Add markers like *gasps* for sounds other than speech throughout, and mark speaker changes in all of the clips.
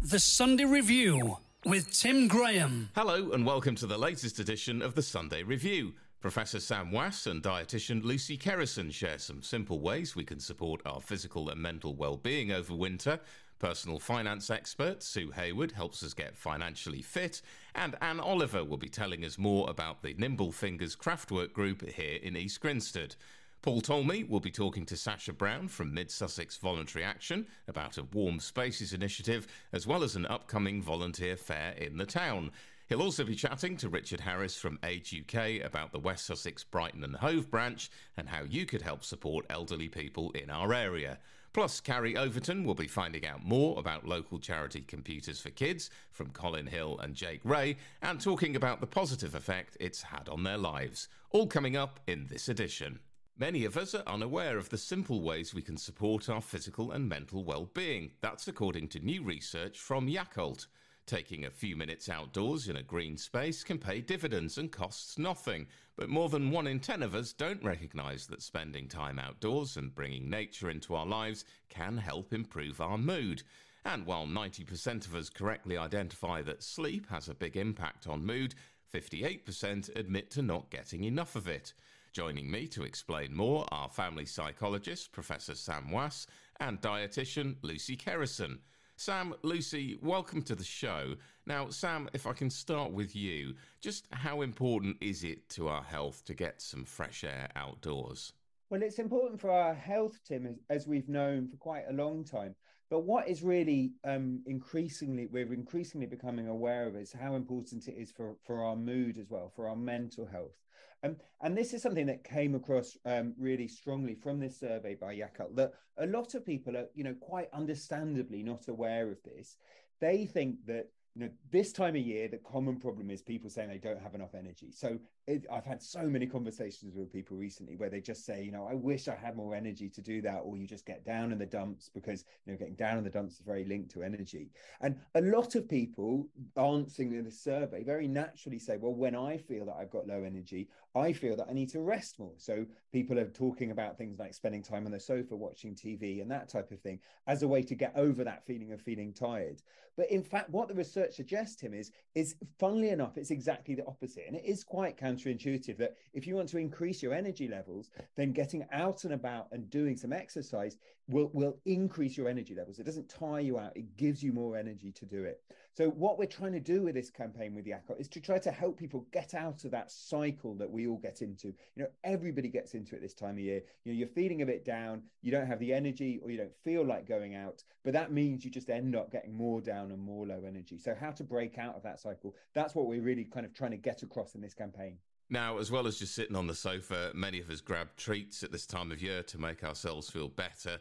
Speaker 1: The Sunday Review with Tim Graham.
Speaker 2: Hello, and welcome to the latest edition of the Sunday Review. Professor Sam Wass and dietitian Lucy Kerrison share some simple ways we can support our physical and mental well-being over winter. Personal finance expert Sue Hayward helps us get financially fit, and Anne Oliver will be telling us more about the Nimble Fingers Craftwork Group here in East Grinstead. Paul Talmey will be talking to Sasha Brown from Mid Sussex Voluntary Action about a Warm Spaces initiative, as well as an upcoming volunteer fair in the town. He'll also be chatting to Richard Harris from Age UK about the West Sussex Brighton and Hove branch and how you could help support elderly people in our area. Plus, Carrie Overton will be finding out more about local charity Computers for Kids from Colin Hill and Jake Rae and talking about the positive effect it's had on their lives. All coming up in this edition. Many of us are unaware of the simple ways we can support our physical and mental well-being. That's according to new research from Yakult. Taking a few minutes outdoors in a green space can pay dividends and costs nothing, but more than one in ten of us don't recognise that spending time outdoors and bringing nature into our lives can help improve our mood. And while 90% of us correctly identify that sleep has a big impact on mood, 58% admit to not getting enough of it. Joining me to explain more are family psychologist Professor Sam Wass and dietitian Lucy Kerrison. Sam, Lucy, welcome to the show. Now, Sam, if I can start with you, just how important is it to our health to get some fresh air outdoors?
Speaker 3: Well, it's important for our health, Tim, as we've known for quite a long time. But what is really um, increasingly, we're increasingly becoming aware of is how important it is for, for our mood as well, for our mental health. Um, and this is something that came across um, really strongly from this survey by Yakult, that a lot of people are, you know, quite understandably not aware of this. They think that you know, this time of year, the common problem is people saying they don't have enough energy. So it, I've had so many conversations with people recently where they just say, you know, I wish I had more energy to do that, or you just get down in the dumps because you know getting down in the dumps is very linked to energy. And a lot of people answering in the survey very naturally say, well, when I feel that I've got low energy, I feel that I need to rest more. So people are talking about things like spending time on the sofa watching TV and that type of thing as a way to get over that feeling of feeling tired. But in fact, what the research suggests, Tim is is funnily enough, it's exactly the opposite, and it is quite counterintuitive that if you want to increase your energy levels, then getting out and about and doing some exercise will will increase your energy levels. It doesn't tire you out; it gives you more energy to do it. So what we're trying to do with this campaign with Yakult is to try to help people get out of that cycle that we all get into. You know, everybody gets into it this time of year. You know, you're feeling a bit down, you don't have the energy, or you don't feel like going out, but that means you just end up getting more down and more low energy. So how to break out of that cycle? That's what we're really kind of trying to get across in this campaign.
Speaker 2: Now, as well as just sitting on the sofa, many of us grab treats at this time of year to make ourselves feel better.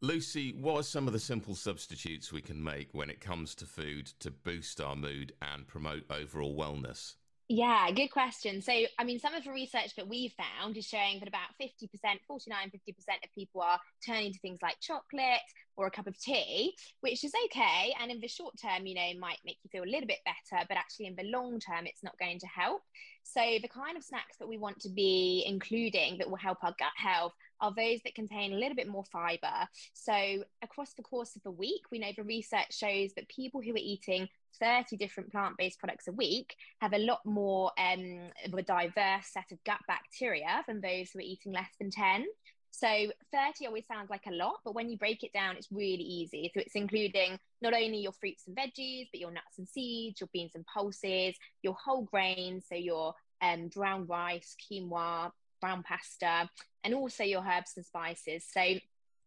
Speaker 2: Lucy, what are some of the simple substitutes we can make when it comes to food to boost our mood and promote overall wellness?
Speaker 4: Yeah, good question. So, I mean, some of the research that we've found is showing that about 50%, 49, 50% of people are turning to things like chocolate or a cup of tea, which is okay. And in the short term, you know, might make you feel a little bit better, but actually in the long term, it's not going to help. So, the kind of snacks that we want to be including that will help our gut health are those that contain a little bit more fiber. So, across the course of a week, we know the research shows that people who are eating 30 different plant based products a week have a lot more um, of a diverse set of gut bacteria than those who are eating less than 10. So 30 always sounds like a lot, but when you break it down, it's really easy. So it's including not only your fruits and veggies, but your nuts and seeds, your beans and pulses, your whole grains, so your um, brown rice, quinoa, brown pasta, and also your herbs and spices. So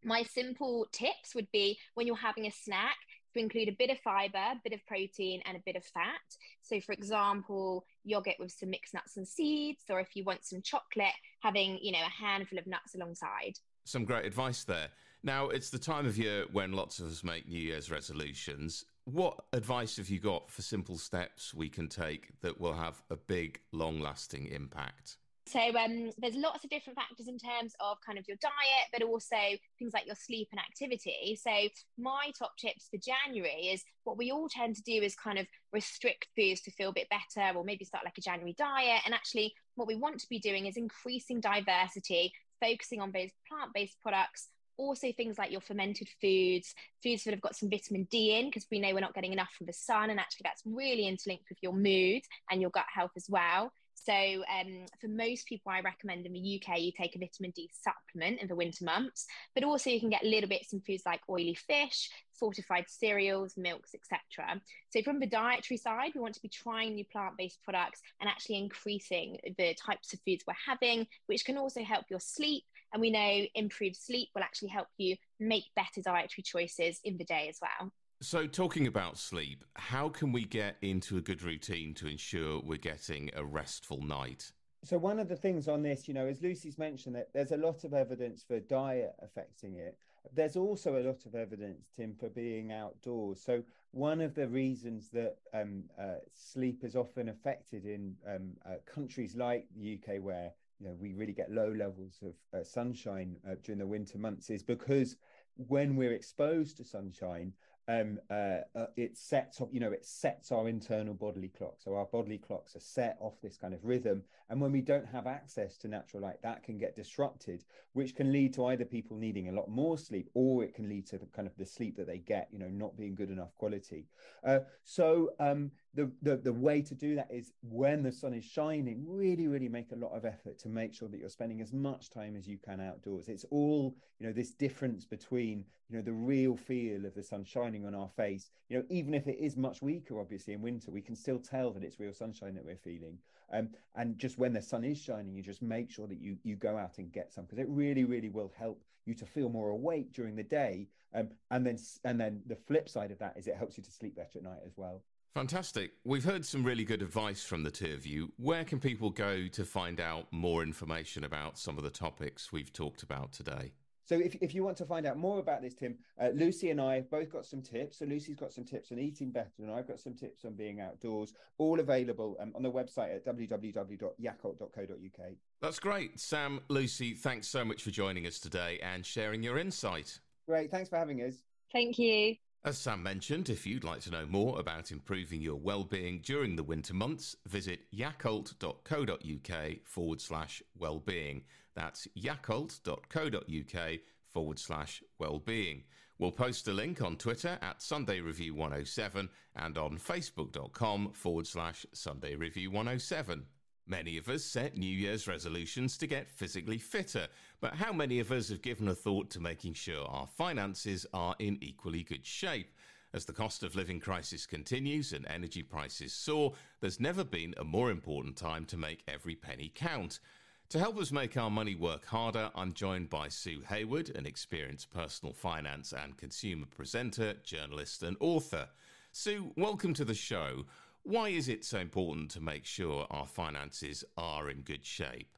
Speaker 4: my simple tips would be when you're having a snack, to include a bit of fiber, a bit of protein, and a bit of fat. So, for example, yogurt with some mixed nuts and seeds, or if you want some chocolate, having you know a handful of nuts alongside.
Speaker 2: Some great advice there. Now, it's the time of year when lots of us make New Year's resolutions. What advice have you got for simple steps we can take that will have a big, long lasting impact?
Speaker 4: So um, there's lots of different factors in terms of kind of your diet, but also things like your sleep and activity. So my top tips for January is what we all tend to do is kind of restrict foods to feel a bit better, or maybe start like a January diet. And actually, what we want to be doing is increasing diversity, focusing on those plant-based products also things like your fermented foods, foods that have got some vitamin D in, because we know we're not getting enough from the sun. And actually, that's really interlinked with your mood and your gut health as well. So, um, for most people, I recommend in the UK you take a vitamin D supplement in the winter months, but also you can get little bits in foods like oily fish, fortified cereals, milks, etc. So, from the dietary side, we want to be trying new plant based products and actually increasing the types of foods we're having, which can also help your sleep. And we know improved sleep will actually help you make better dietary choices in the day as well.
Speaker 2: So, talking about sleep, how can we get into a good routine to ensure we're getting a restful night?
Speaker 3: So, one of the things on this, you know, as Lucy's mentioned, that there's a lot of evidence for diet affecting it. There's also a lot of evidence, Tim, for being outdoors. So, one of the reasons that um, uh, sleep is often affected in um, uh, countries like the UK, where you know we really get low levels of uh, sunshine uh, during the winter months, is because when we're exposed to sunshine, um, uh, uh, it sets up, you know, it sets our internal bodily clock. So our bodily clocks are set off this kind of rhythm. And when we don't have access to natural light, that can get disrupted, which can lead to either people needing a lot more sleep or it can lead to the kind of the sleep that they get, you know, not being good enough quality. Uh, so um, the, the the way to do that is when the sun is shining really really make a lot of effort to make sure that you're spending as much time as you can outdoors. It's all you know this difference between you know the real feel of the sun shining on our face. You know even if it is much weaker obviously in winter we can still tell that it's real sunshine that we're feeling. Um, and just when the sun is shining you just make sure that you you go out and get some because it really really will help you to feel more awake during the day. Um, and then and then the flip side of that is it helps you to sleep better at night as well
Speaker 2: Fantastic. We've heard some really good advice from the two of you. Where can people go to find out more information about some of the topics we've talked about today?
Speaker 3: So, if, if you want to find out more about this, Tim, uh, Lucy and I have both got some tips. So, Lucy's got some tips on eating better, and I've got some tips on being outdoors, all available um, on the website at www.yakult.co.uk.
Speaker 2: That's great. Sam, Lucy, thanks so much for joining us today and sharing your insight.
Speaker 3: Great. Thanks for having us.
Speaker 4: Thank you.
Speaker 2: As Sam mentioned, if you'd like to know more about improving your well-being during the winter months, visit yakult.co.uk forward slash well-being. That's yakult.co.uk forward slash well-being. We'll post a link on Twitter at Sunday Review 107 and on facebook.com forward slash Sunday Review 107. Many of us set New Year's resolutions to get physically fitter, but how many of us have given a thought to making sure our finances are in equally good shape? As the cost of living crisis continues and energy prices soar, there's never been a more important time to make every penny count. To help us make our money work harder, I'm joined by Sue Hayward, an experienced personal finance and consumer presenter, journalist, and author. Sue, welcome to the show. Why is it so important to make sure our finances are in good shape?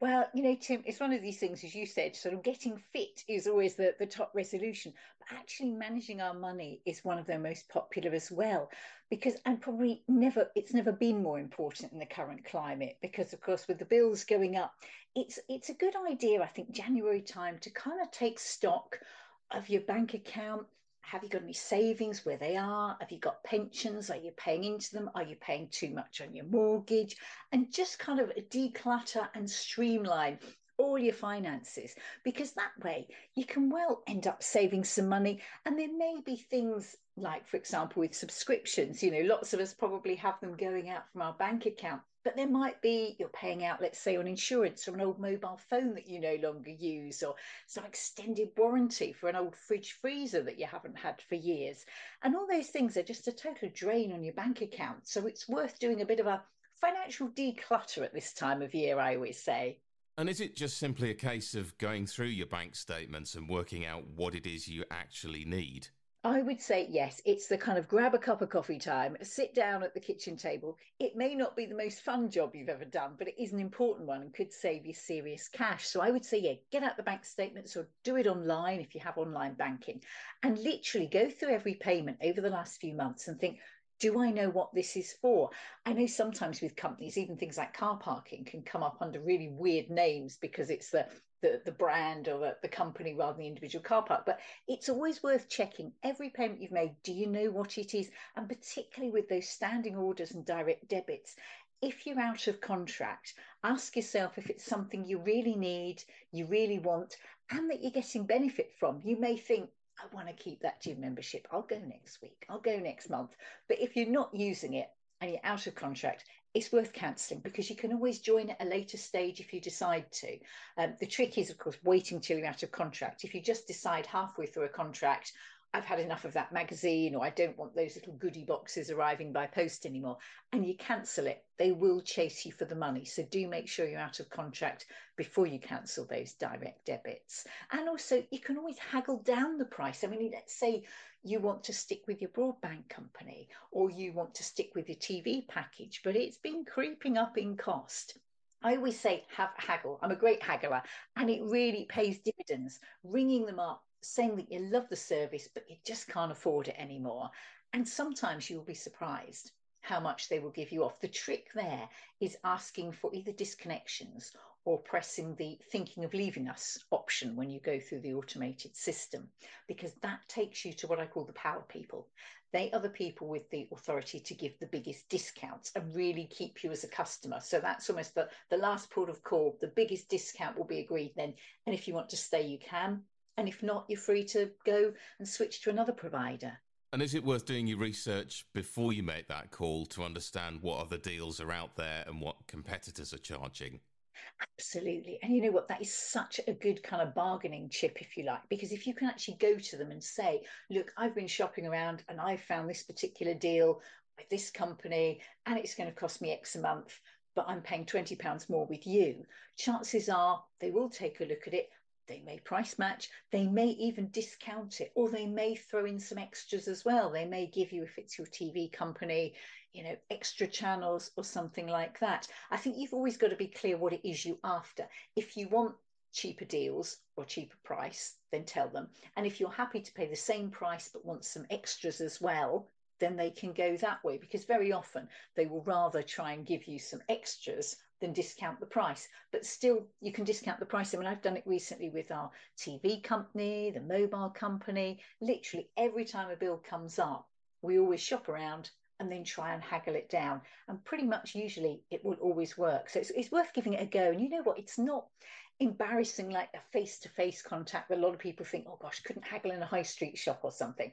Speaker 5: Well, you know, Tim, it's one of these things, as you said, sort of getting fit is always the, the top resolution, but actually managing our money is one of the most popular as well. Because, and probably never, it's never been more important in the current climate, because of course, with the bills going up, it's it's a good idea, I think, January time to kind of take stock of your bank account, have you got any savings where they are? Have you got pensions? Are you paying into them? Are you paying too much on your mortgage? And just kind of declutter and streamline all your finances because that way you can well end up saving some money. And there may be things like, for example, with subscriptions, you know, lots of us probably have them going out from our bank account but there might be you're paying out, let's say, on insurance or an old mobile phone that you no longer use, or some extended warranty for an old fridge freezer that you haven't had for years. And all those things are just a total drain on your bank account. So it's worth doing a bit of a financial declutter at this time of year, I always say.
Speaker 2: And is it just simply a case of going through your bank statements and working out what it is you actually need?
Speaker 5: I would say yes. It's the kind of grab a cup of coffee time, sit down at the kitchen table. It may not be the most fun job you've ever done, but it is an important one and could save you serious cash. So I would say, yeah, get out the bank statements or do it online if you have online banking and literally go through every payment over the last few months and think, do I know what this is for? I know sometimes with companies, even things like car parking can come up under really weird names because it's the the, the brand or the, the company rather than the individual car park. But it's always worth checking every payment you've made. Do you know what it is? And particularly with those standing orders and direct debits, if you're out of contract, ask yourself if it's something you really need, you really want, and that you're getting benefit from. You may think, I want to keep that gym membership. I'll go next week. I'll go next month. But if you're not using it and you're out of contract, it's worth cancelling because you can always join at a later stage if you decide to. Um, the trick is, of course, waiting till you're out of contract. If you just decide halfway through a contract, I've had enough of that magazine, or I don't want those little goodie boxes arriving by post anymore, and you cancel it, they will chase you for the money. So do make sure you're out of contract before you cancel those direct debits. And also, you can always haggle down the price. I mean, let's say you want to stick with your broadband company or you want to stick with your TV package, but it's been creeping up in cost. I always say have haggle. I'm a great haggler, and it really pays dividends. Ringing them up, saying that you love the service, but you just can't afford it anymore. And sometimes you'll be surprised how much they will give you off. The trick there is asking for either disconnections or pressing the thinking of leaving us option when you go through the automated system, because that takes you to what I call the power people. They are the people with the authority to give the biggest discounts and really keep you as a customer. So that's almost the, the last port of call. The biggest discount will be agreed then. And if you want to stay, you can. And if not, you're free to go and switch to another provider.
Speaker 2: And is it worth doing your research before you make that call to understand what other deals are out there and what competitors are charging?
Speaker 5: Absolutely. And you know what? That is such a good kind of bargaining chip, if you like, because if you can actually go to them and say, look, I've been shopping around and I've found this particular deal with this company and it's going to cost me X a month, but I'm paying £20 more with you, chances are they will take a look at it they may price match, they may even discount it, or they may throw in some extras as well. They may give you, if it's your TV company, you know, extra channels or something like that. I think you've always got to be clear what it is you after. If you want cheaper deals or cheaper price, then tell them. And if you're happy to pay the same price but want some extras as well, then they can go that way because very often they will rather try and give you some extras than discount the price. But still, you can discount the price. I mean, I've done it recently with our TV company, the mobile company. Literally, every time a bill comes up, we always shop around and then try and haggle it down. And pretty much usually it will always work. So it's, it's worth giving it a go. And you know what? It's not embarrassing like a face to face contact that a lot of people think, oh gosh, couldn't haggle in a high street shop or something.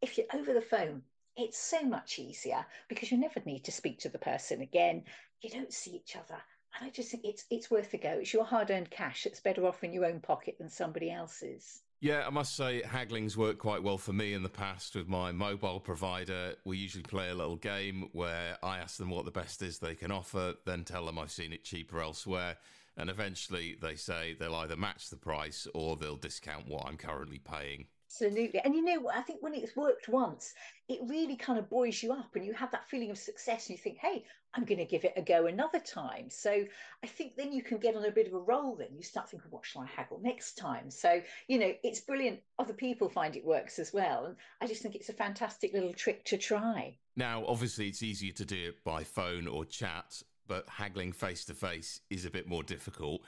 Speaker 5: If you're over the phone, it's so much easier because you never need to speak to the person again. You don't see each other. And I just think it's it's worth a go. It's your hard-earned cash. It's better off in your own pocket than somebody else's.
Speaker 2: Yeah, I must say haggling's worked quite well for me in the past with my mobile provider. We usually play a little game where I ask them what the best is they can offer, then tell them I've seen it cheaper elsewhere, and eventually they say they'll either match the price or they'll discount what I'm currently paying.
Speaker 5: Absolutely. And you know? I think when it's worked once, it really kind of buoys you up and you have that feeling of success and you think, hey, I'm going to give it a go another time. So I think then you can get on a bit of a roll then. You start thinking, what shall I haggle next time? So, you know, it's brilliant. Other people find it works as well. And I just think it's a fantastic little trick to try.
Speaker 2: Now, obviously, it's easier to do it by phone or chat, but haggling face to face is a bit more difficult.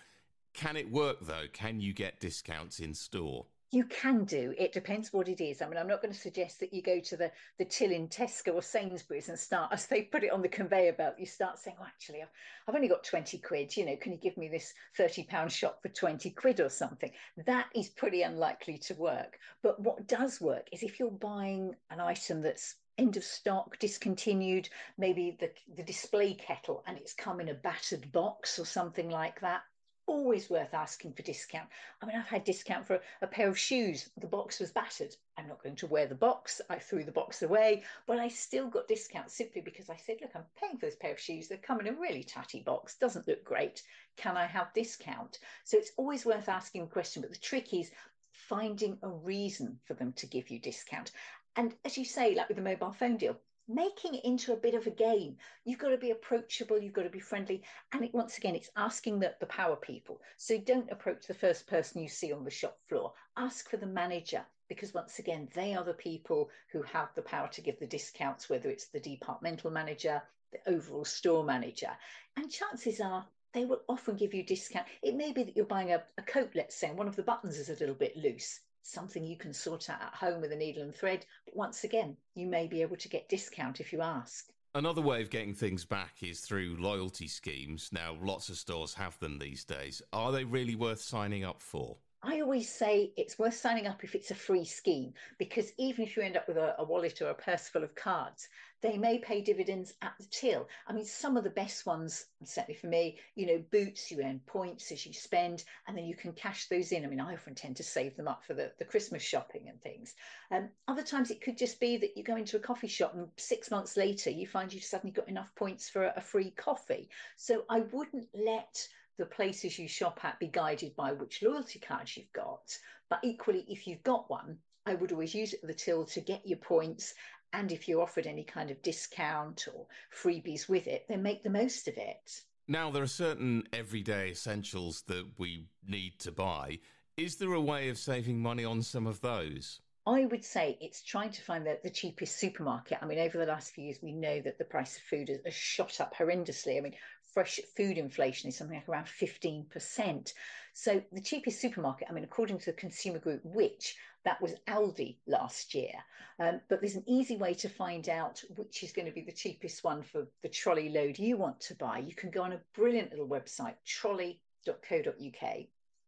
Speaker 2: Can it work though? Can you get discounts in store?
Speaker 5: You can do. It depends what it is. I mean, I'm not going to suggest that you go to the the till in Tesco or Sainsbury's and start as they put it on the conveyor belt. You start saying, "Oh, actually, I've, I've only got twenty quid. You know, can you give me this thirty pound shop for twenty quid or something?" That is pretty unlikely to work. But what does work is if you're buying an item that's end of stock, discontinued, maybe the, the display kettle and it's come in a battered box or something like that always worth asking for discount. I mean, I've had discount for a, a, pair of shoes. The box was battered. I'm not going to wear the box. I threw the box away, but I still got discount simply because I said, look, I'm paying for this pair of shoes. They come in a really tatty box. Doesn't look great. Can I have discount? So it's always worth asking a question. But the trick is finding a reason for them to give you discount. And as you say, like with the mobile phone deal, making it into a bit of a game. You've got to be approachable, you've got to be friendly. And it, once again, it's asking the, the power people. So don't approach the first person you see on the shop floor. Ask for the manager, because once again, they are the people who have the power to give the discounts, whether it's the departmental manager, the overall store manager. And chances are they will often give you discount. It may be that you're buying a, a coat, let's say, and one of the buttons is a little bit loose something you can sort out at home with a needle and thread. But once again, you may be able to get discount if you ask.
Speaker 2: Another way of getting things back is through loyalty schemes. Now, lots of stores have them these days. Are they really worth signing up for?
Speaker 5: I always say it's worth signing up if it's a free scheme, because even if you end up with a, a, wallet or a purse full of cards, they may pay dividends at the till. I mean, some of the best ones, certainly for me, you know, boots, you earn points as you spend, and then you can cash those in. I mean, I often tend to save them up for the, the Christmas shopping and things. Um, other times it could just be that you go into a coffee shop and six months later you find you've suddenly got enough points for a, a free coffee. So I wouldn't let the places you shop at be guided by which loyalty cards you've got. But equally, if you've got one, I would always use it at the till to get your points. And if you're offered any kind of discount or freebies with it, then make the most of it.
Speaker 2: Now, there are certain everyday essentials that we need to buy. Is there a way of saving money on some of those?
Speaker 5: I would say it's trying to find the, the cheapest supermarket. I mean, over the last few years, we know that the price of food has, has shot up horrendously. I mean, fresh food inflation is something like around 15%. So the cheapest supermarket, I mean, according to the consumer group Which, that was Aldi last year. Um, but there's an easy way to find out which is going to be the cheapest one for the trolley load you want to buy. You can go on a brilliant little website, trolley.co.uk,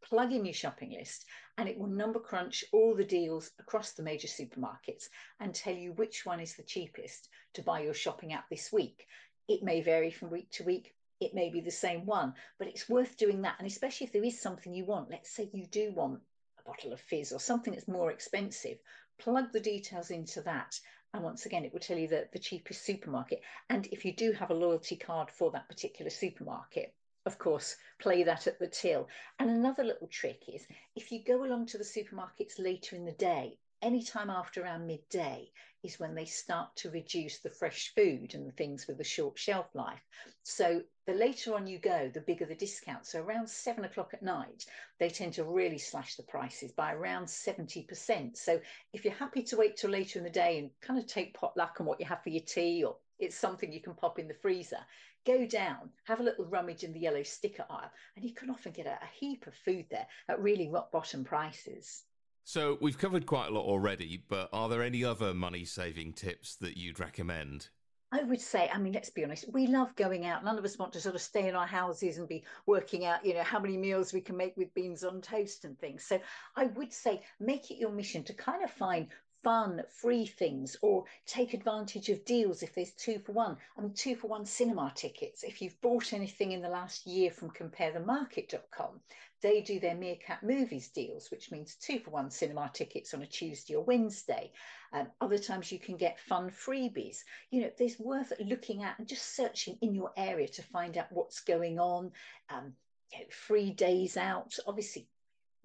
Speaker 5: plug in your shopping list, and it will number crunch all the deals across the major supermarkets and tell you which one is the cheapest to buy your shopping at this week. It may vary from week to week, it may be the same one, but it's worth doing that. And especially if there is something you want, let's say you do want a bottle of fizz or something that's more expensive, plug the details into that. And once again, it will tell you the, the cheapest supermarket. And if you do have a loyalty card for that particular supermarket, of course, play that at the till. And another little trick is if you go along to the supermarkets later in the day, anytime after around midday is when they start to reduce the fresh food and the things with the short shelf life. So the later on you go, the bigger the discount. So around seven o'clock at night, they tend to really slash the prices by around 70%. So if you're happy to wait till later in the day and kind of take potluck on what you have for your tea or it's something you can pop in the freezer, go down, have a little rummage in the yellow sticker aisle, and you can often get a, a heap of food there at really rock bottom prices.
Speaker 2: So we've covered quite a lot already, but are there any other money saving tips that you'd recommend?
Speaker 5: I would say, I mean, let's be honest, we love going out. None of us want to sort of stay in our houses and be working out, you know, how many meals we can make with beans on toast and things. So I would say make it your mission to kind of find fun, free things, or take advantage of deals if there's two for one. I mean, two for one cinema tickets. If you've bought anything in the last year from comparethemarket.com, they do their Meerkat Movies deals, which means two for one cinema tickets on a Tuesday or Wednesday. Um, other times you can get fun freebies. You know, there's worth looking at and just searching in your area to find out what's going on. Um, you know, free days out. Obviously,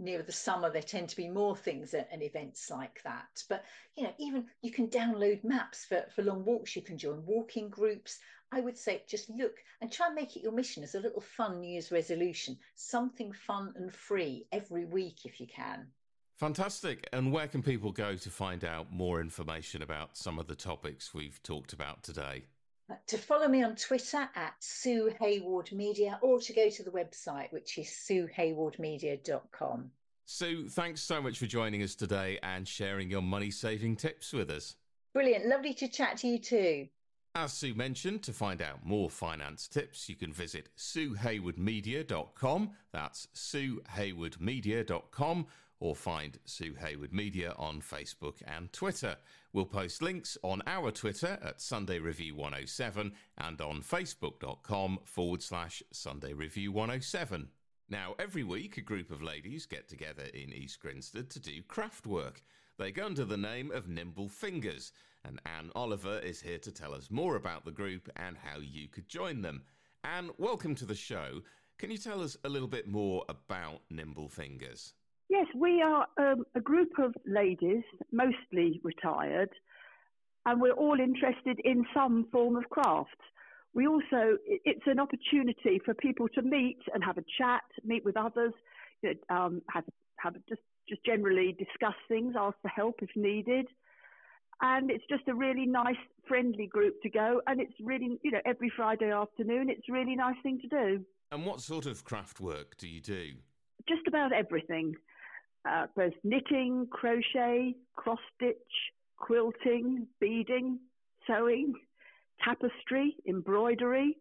Speaker 5: near the summer there tend to be more things and events like that. But you know even you can download maps for, for long walks. You can join walking groups. I would say just look and try and make it your mission as a little fun new year's resolution. Something fun and free every week if you can.
Speaker 2: Fantastic. And where can people go to find out more information about some of the topics we've talked about today?
Speaker 5: To follow me on Twitter at Sue Hayward Media or to go to the website, which is suehaywardmedia.com.
Speaker 2: Sue, thanks so much for joining us today and sharing your money saving tips with us.
Speaker 5: Brilliant. Lovely to chat to you too.
Speaker 2: As Sue mentioned, to find out more finance tips, you can visit suehaywardmedia.com. That's suehaywardmedia.com or find Sue Hayward Media on Facebook and Twitter. We'll post links on our Twitter at Sunday Review 107 and on facebook.com forward slash Sunday Review 107. Now, every week, a group of ladies get together in East Grinstead to do craft work. They go under the name of Nimble Fingers, and Anne Oliver is here to tell us more about the group and how you could join them. Anne, welcome to the show. Can you tell us a little bit more about Nimble Fingers?
Speaker 6: Yes, we are um, a group of ladies, mostly retired, and we're all interested in some form of craft. We also, it's an opportunity for people to meet and have a chat, meet with others, you know, um, have, have just, just generally discuss things, ask for help if needed. And it's just a really nice, friendly group to go. And it's really, you know, every Friday afternoon, it's a really nice thing to do.
Speaker 2: And what sort of craft work do you do?
Speaker 6: Just about everything uh, both knitting, crochet, cross stitch, quilting, beading, sewing, tapestry, embroidery,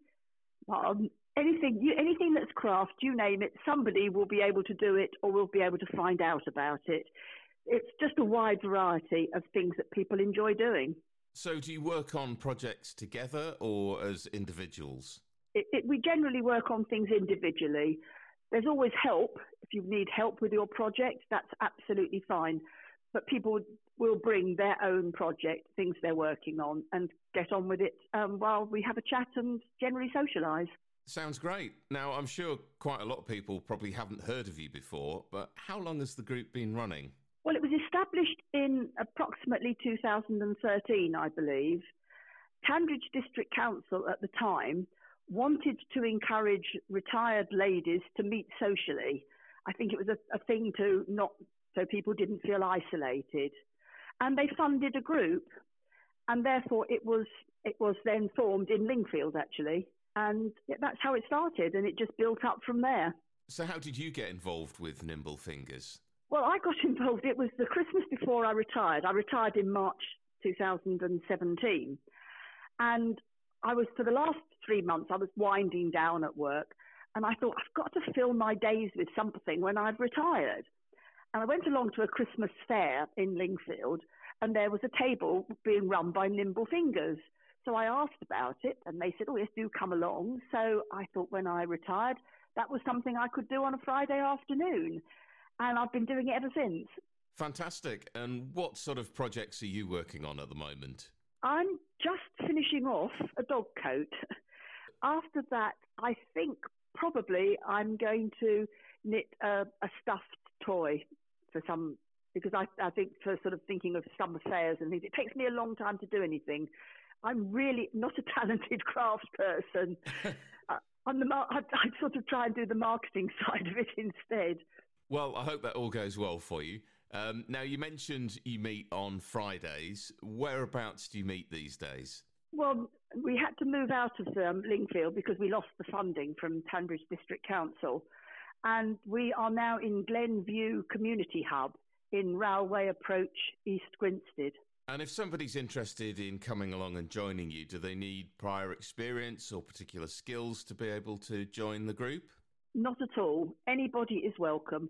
Speaker 6: um, anything you, anything that's craft, you name it, somebody will be able to do it or will be able to find out about it. It's just a wide variety of things that people enjoy doing.
Speaker 2: So, do you work on projects together or as individuals?
Speaker 6: It, it, we generally work on things individually. There's always help. If you need help with your project, that's absolutely fine. But people will bring their own project, things they're working on, and get on with it um, while we have a chat and generally socialise.
Speaker 2: Sounds great. Now, I'm sure quite a lot of people probably haven't heard of you before, but how long has the group been running?
Speaker 6: Well, it was established in approximately 2013, I believe. Tandridge District Council at the time wanted to encourage retired ladies to meet socially. I think it was a, a thing to not so people didn't feel isolated, and they funded a group, and therefore it was it was then formed in Lingfield actually, and that's how it started, and it just built up from there.
Speaker 2: So, how did you get involved with Nimble Fingers?
Speaker 6: Well, I got *laughs* involved. It was the Christmas before I retired. I retired in March 2017, and I was for the last three months. I was winding down at work, and I thought I've got to fill my days with something when I've retired. And I went along to a Christmas fair in Lingfield, and there was a table being run by Nimble Fingers. So I asked about it, and they said, "Oh yes, do come along." So I thought when I retired, that was something I could do on a Friday afternoon, and I've been doing it ever since.
Speaker 2: Fantastic. And what sort of projects are you working on at the moment?
Speaker 6: I'm just finishing off a dog coat. After that, I think probably I'm going to knit a, a stuffed toy for some because I, I think for sort of thinking of summer fairs and things, it takes me a long time to do anything. I'm really not a talented *laughs* craft person. *laughs* uh, I'm the I, I sort of try and do the marketing *laughs* side of it instead.
Speaker 2: Well, I hope that all goes well for you. Um, now, you mentioned you meet on Fridays. Whereabouts do you meet these days?
Speaker 6: Well, we had to move out of um, Lingfield because we lost the funding from Tandridge District Council. And we are now in Glenview Community Hub in Railway Approach, East Grinstead.
Speaker 2: And if somebody's interested in coming along and joining you, do they need prior experience or particular skills to be able to join the group?
Speaker 6: Not at all. Anybody is welcome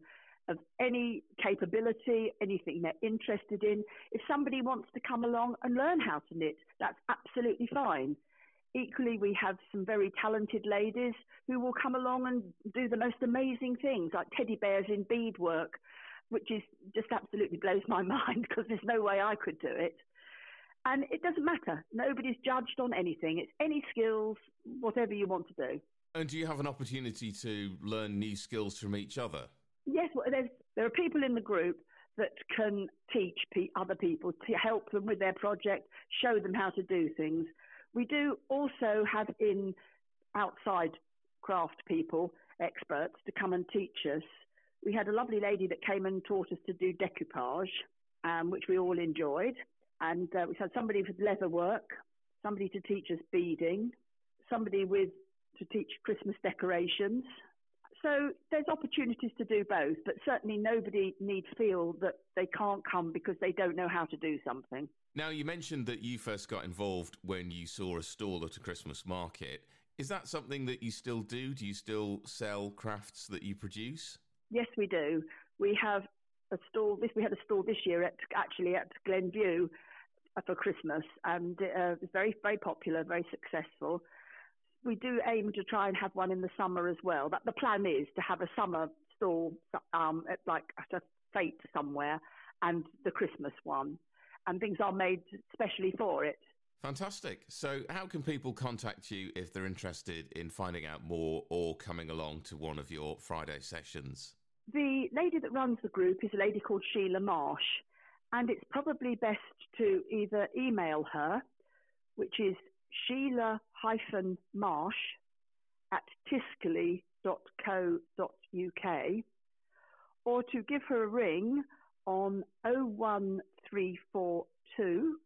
Speaker 6: of any capability, anything they're interested in. If somebody wants to come along and learn how to knit, that's absolutely fine. Equally, we have some very talented ladies who will come along and do the most amazing things, like teddy bears in beadwork, which is just absolutely blows my *laughs* mind because there's no way I could do it. And it doesn't matter. Nobody's judged on anything. It's any skills, whatever you want to do.
Speaker 2: And do you have an opportunity to learn new skills from each other?
Speaker 6: Yes, well, there are people in the group that can teach other people to help them with their project, show them how to do things. We do also have in outside craft people, experts, to come and teach us. We had a lovely lady that came and taught us to do decoupage, um, which we all enjoyed. And uh, we had somebody with leather work, somebody to teach us beading, somebody with to teach Christmas decorations. So there's opportunities to do both, but certainly nobody need feel that they can't come because they don't know how to do something.
Speaker 2: Now, you mentioned that you first got involved when you saw a stall at a Christmas market. Is that something that you still do? Do you still sell crafts that you produce?
Speaker 6: Yes, we do. We have a stall. This we had a stall this year at actually at Glenview uh, for Christmas, and uh, it was very very popular, very successful. We do aim to try and have one in the summer as well. But the plan is to have a summer stall, um, at like at a fete somewhere, and the Christmas one, and things are made specially for it.
Speaker 2: Fantastic. So, how can people contact you if they're interested in finding out more or coming along to one of your Friday sessions?
Speaker 6: The lady that runs the group is a lady called Sheila Marsh, and it's probably best to either email her, which is Sheila Hyphen marsh at tiscali.co.uk, or to give her a ring on 01342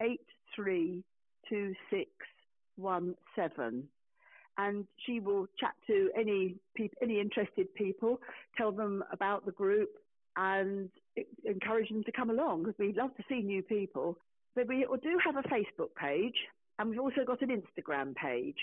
Speaker 6: 832617 and she will chat to any any interested people, tell them about the group, and encourage them to come along because we love to see new people. But we do have a Facebook page, and we've also got an Instagram page.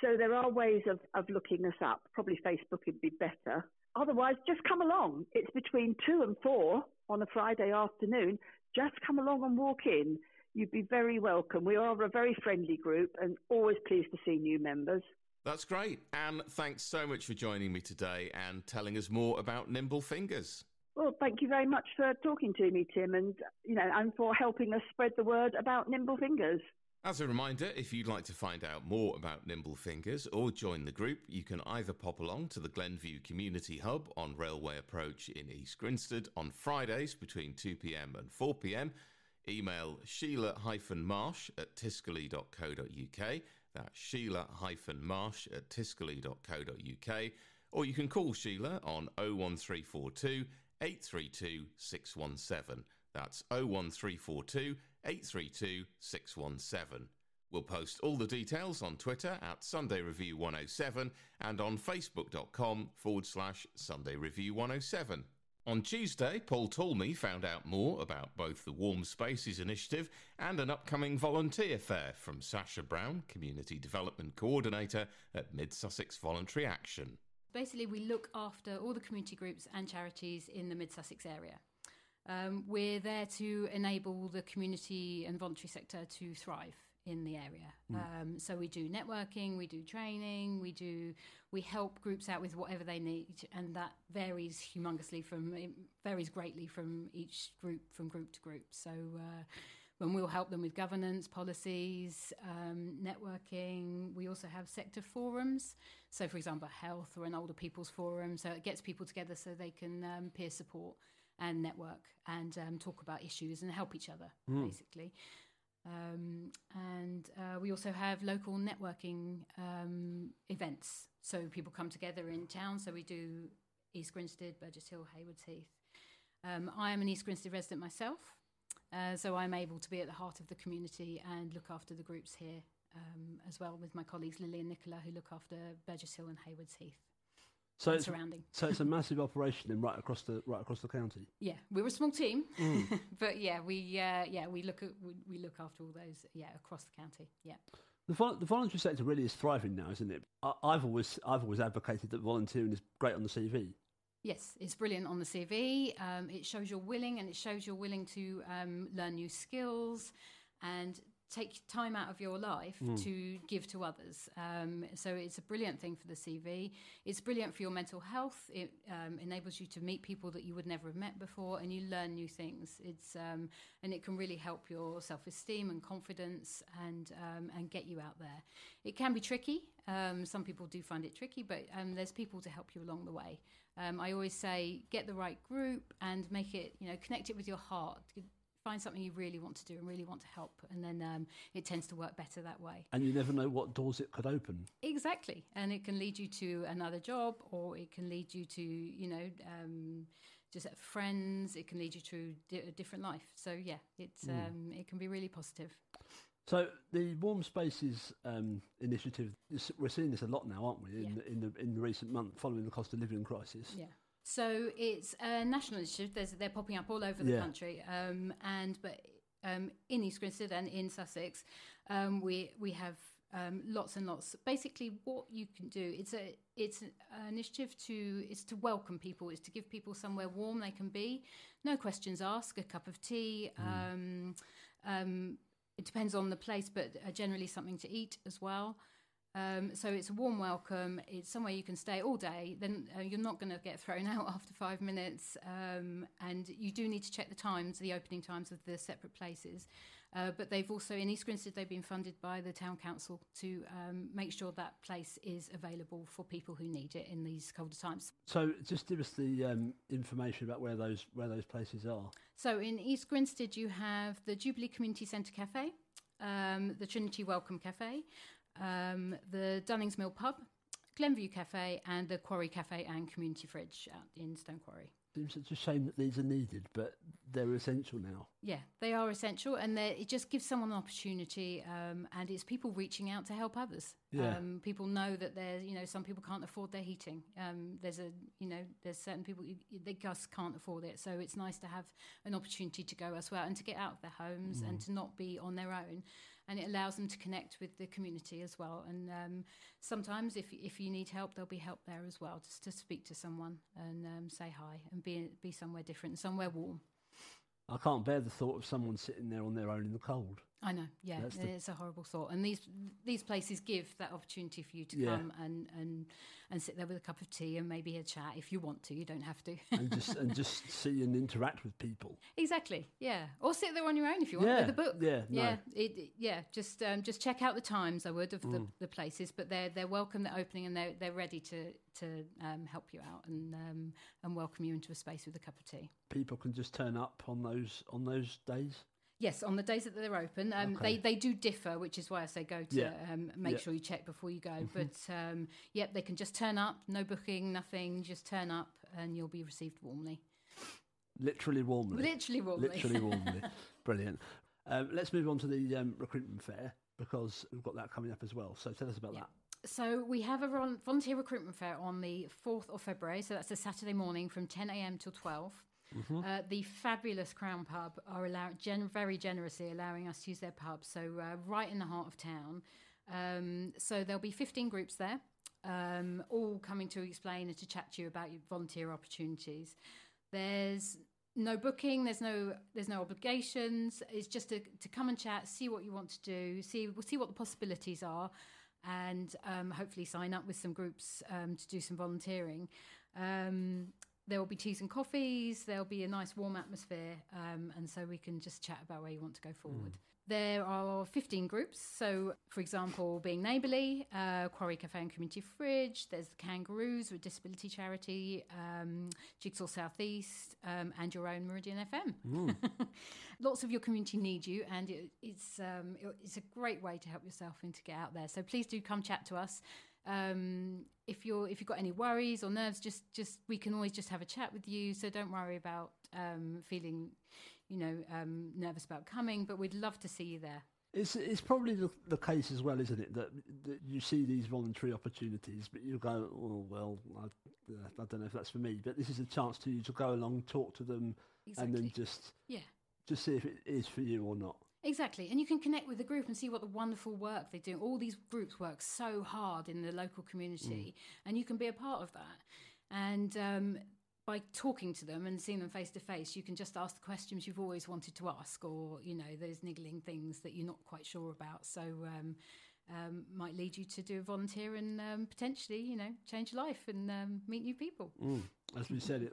Speaker 6: So there are ways of, of looking us up. Probably Facebook would be better. Otherwise, just come along. It's between two and four on a Friday afternoon. Just come along and walk in. You'd be very welcome. We are a very friendly group and always pleased to see new members.
Speaker 2: That's great. And thanks so much for joining me today and telling us more about Nimble Fingers.
Speaker 6: Well, thank you very much for talking to me, Tim, and you know, and for helping us spread the word about Nimble Fingers.
Speaker 2: As a reminder, if you'd like to find out more about Nimble Fingers or join the group, you can either pop along to the Glenview Community Hub on Railway Approach in East Grinstead on Fridays between 2pm and 4pm, email sheila-marsh at tiscali.co.uk, that's sheila-marsh at tiscali.co.uk, or you can call Sheila on 01342 832 617. That's 01342 832 617. We'll post all the details on Twitter at Sunday Review 107 and on facebook.com forward slash Sunday Review 107. On Tuesday, Paul Talmey found out more about both the Warm Spaces Initiative and an upcoming volunteer fair from Sasha Brown, Community Development Coordinator at Mid Sussex Voluntary Action.
Speaker 7: Basically, we look after all the community groups and charities in the Mid Sussex area. Um, we're there to enable the community and voluntary sector to thrive in the area. Mm. Um, so we do networking, we do training, we do we help groups out with whatever they need, and that varies humongously from varies greatly from each group from group to group. So. Uh, when we'll help them with governance, policies, um, networking. We also have sector forums. So, for example, health or an older people's forum. So it gets people together so they can um, peer support and network and um, talk about issues and help each other, mm. basically. Um, and uh, we also have local networking um, events. So people come together in town. So we do East Grinstead, Burgess Hill, Haywards Heath. Um, I am an East Grinstead resident myself. Uh, so I'm able to be at the heart of the community and look after the groups here um, as well with my colleagues Lily and Nicola who look after Burgess Hill and Haywards Heath.
Speaker 8: So it's,
Speaker 7: surrounding.
Speaker 8: So it's a massive operation then right across the right across the county.
Speaker 7: Yeah, we're a small team, mm. *laughs* but yeah, we uh, yeah we look at we, we, look after all those yeah across the county. Yeah.
Speaker 8: The, vol- the voluntary sector really is thriving now, isn't it? I, I've always I've always advocated that volunteering is great on the CV.
Speaker 7: Yes, it's brilliant on the CV. Um, it shows you're willing, and it shows you're willing to um, learn new skills and take time out of your life mm. to give to others. Um, so it's a brilliant thing for the CV. It's brilliant for your mental health. It um, enables you to meet people that you would never have met before, and you learn new things. It's um, and it can really help your self esteem and confidence, and um, and get you out there. It can be tricky. Um, some people do find it tricky, but um, there's people to help you along the way. I always say get the right group and make it, you know, connect it with your heart find something you really want to do and really want to help, and then um, it tends to work better that way.
Speaker 8: And you never know what doors it could open.
Speaker 7: Exactly, and it can lead you to another job, or it can lead you to you know. Um, just friends, it can lead you to a different life. So yeah, it's mm. um, it can be really positive.
Speaker 8: So the Warm Spaces um, initiative, we're seeing this a lot now, aren't we? In, yeah. the, in the in the recent month, following the cost of living crisis.
Speaker 7: Yeah. So it's a national initiative. There's, they're popping up all over the yeah. country, um, and but um, in East Grinstead and in Sussex, um, we we have um, lots and lots. Basically, what you can do it's a it's an initiative to it's to welcome people. It's to give people somewhere warm they can be, no questions asked, a cup of tea. Mm. Um, it depends on the place, but uh, generally something to eat as well. Um, so it's a warm welcome. It's somewhere you can stay all day. Then uh, you're not going to get thrown *laughs* out after five minutes. Um, and you do need to check the times, the opening times of the separate places. Uh, but they've also, in East Grinstead, they've been funded by the town council to um, make sure that place is available for people who need it in these colder times.
Speaker 8: So just give us the um, information about where those where those places are.
Speaker 7: So in East Grinstead, you have the Jubilee Community Centre Cafe. Um, the Trinity Welcome Cafe, um, the Dunnings Mill Pub, Glenview Cafe, and the Quarry Cafe and Community Fridge out in Stone Quarry.
Speaker 8: Seems such a shame that these are needed, but they're essential now.
Speaker 7: Yeah, they are essential, and it just gives someone an opportunity, um, and it's people reaching out to help others. Yeah. Um, people know that there's, you know, some people can't afford their heating. Um, there's a, you know, there's certain people they just can't afford it, so it's nice to have an opportunity to go elsewhere and to get out of their homes mm. and to not be on their own. And it allows them to connect with the community as well. And um, sometimes, if if you need help, there'll be help there as well, just to speak to someone and um, say hi and be be somewhere different, somewhere warm.
Speaker 8: I can't bear the thought of someone sitting there on their own in the cold.
Speaker 7: I know, yeah,
Speaker 8: That's the-
Speaker 7: it's a horrible thought. And these these places give that opportunity for you to
Speaker 8: Yeah.
Speaker 7: come and, and and sit there with a cup of tea and maybe a chat if you want to. You don't have to.
Speaker 8: and just and just see and interact with people.
Speaker 7: exactly, yeah. Or sit there on your own if you want
Speaker 8: Yeah,
Speaker 7: with a book.
Speaker 8: yeah, no.
Speaker 7: yeah, it, it- yeah. Just um, just check out the times. I would of the,
Speaker 8: Mm.
Speaker 7: the places, but they're they're welcome. They're opening and they're they're ready to to um, help you out and um, and welcome you into a space with a cup of tea.
Speaker 8: People can just turn up on those on those days.
Speaker 7: Yes, on the days that they're open, um,
Speaker 8: Okay.
Speaker 7: they they do differ, which is why I say go to
Speaker 8: Yeah.
Speaker 7: um, make
Speaker 8: Yeah.
Speaker 7: sure you check before you go.
Speaker 8: Mhm.
Speaker 7: But um, yep, they can just turn up, no booking, nothing, just turn up, and you'll be received warmly.
Speaker 8: Literally warmly.
Speaker 7: Literally warmly.
Speaker 8: Literally warmly. *laughs* Brilliant. Um, let's move on to the um, recruitment fair because we've got that coming up as well. So tell us about
Speaker 7: Yeah.
Speaker 8: that.
Speaker 7: So we have a volunteer recruitment fair on the fourth of February. So that's a Saturday morning from ten a.m. till 12
Speaker 8: Mm-hmm.
Speaker 7: Uh, the fabulous Crown Pub are allow- gen- very generously allowing us to use their pub, so uh, right in the heart of town. Um, so there'll be 15 groups there, um, all coming to explain and to chat to you about your volunteer opportunities. There's no booking, there's no there's no obligations. It's just to, to come and chat, see what you want to do, see we'll see what the possibilities are, and um, hopefully sign up with some groups um, to do some volunteering. Um, there will be teas and coffees. There'll be a nice warm atmosphere, um, and so we can just chat about where you want to go forward. There are 15 groups. So, for example, being neighbourly, uh, Quarry Cafe and Community Fridge. There's the Kangaroos, a disability charity, um, Jigsaw Southeast, um, and your own Meridian FM. *laughs* Lots of your community need you, and it, it's um, it- it's a great way to help yourself and to get out there. So please do come chat to us. Um, if you're if you've got any worries or nerves, just just we can always just have a chat with you. So don't worry about um, feeling, you know, um, nervous about coming. But we'd love to see you there.
Speaker 8: It's it's probably the, the case as well, isn't it, that, that you see these voluntary opportunities, but you go, oh well, I, uh, I don't know if that's for me. But this is a chance to you to go along, talk to them, and then just
Speaker 7: Yeah.
Speaker 8: just see if it is for you or not.
Speaker 7: Exactly. And you can connect with the group and see what the wonderful work they do. All these groups work so hard in the local community, and you can be a part of that. And um, by talking to them and seeing them face to face, you can just ask the questions you've always wanted to ask, or, you know, those niggling things that you're not quite sure about. So, um, um, might lead you to do a volunteer and um, potentially, you know, change your life and um, meet new people.
Speaker 8: Mm. As we said, it,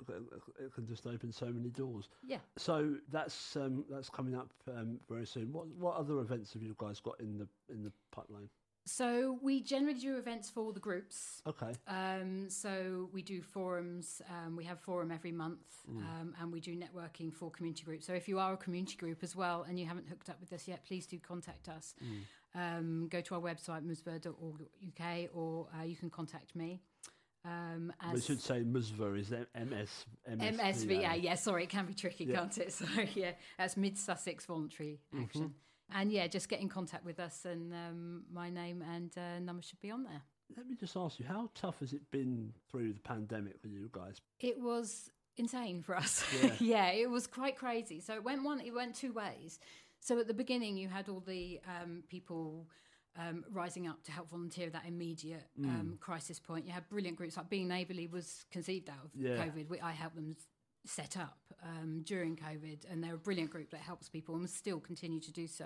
Speaker 8: it can just open so many doors.
Speaker 7: Yeah.
Speaker 8: So that's um, that's coming up um, very soon. What what other events have you guys got in the in the pipeline?
Speaker 7: So we generally do events for all the groups.
Speaker 8: Okay.
Speaker 7: Um, so we do forums. Um, we have forum every month, um, and we do networking for community groups. So if you are a community group as well and you haven't hooked up with us yet, please do contact us. Um, go to our website musver.org.uk, or uh, you can contact me. Um,
Speaker 8: We should say MUSVA is M- MS MSVA.
Speaker 7: MSVA. Yeah, sorry, it can be tricky,
Speaker 8: Yeah.
Speaker 7: can't it? *laughs* Sorry, yeah, that's Mid Sussex Voluntary Action. And yeah, just get in contact with us, and um, my name and uh, number should be on there.
Speaker 8: Let me just ask you, how tough has it been through the pandemic for you guys?
Speaker 7: It was insane for us.
Speaker 8: Yeah. *laughs*
Speaker 7: Yeah, it was quite crazy. So it went one, it went two ways. So at the beginning, you had all the um, people um, rising up to help volunteer at that immediate
Speaker 8: Mm.
Speaker 7: um, crisis point. You had brilliant groups like Being Neighbourly was conceived out of
Speaker 8: Yeah.
Speaker 7: COVID. We, I helped them set up um, during COVID, and they're a brilliant group that helps people and still continue to do so.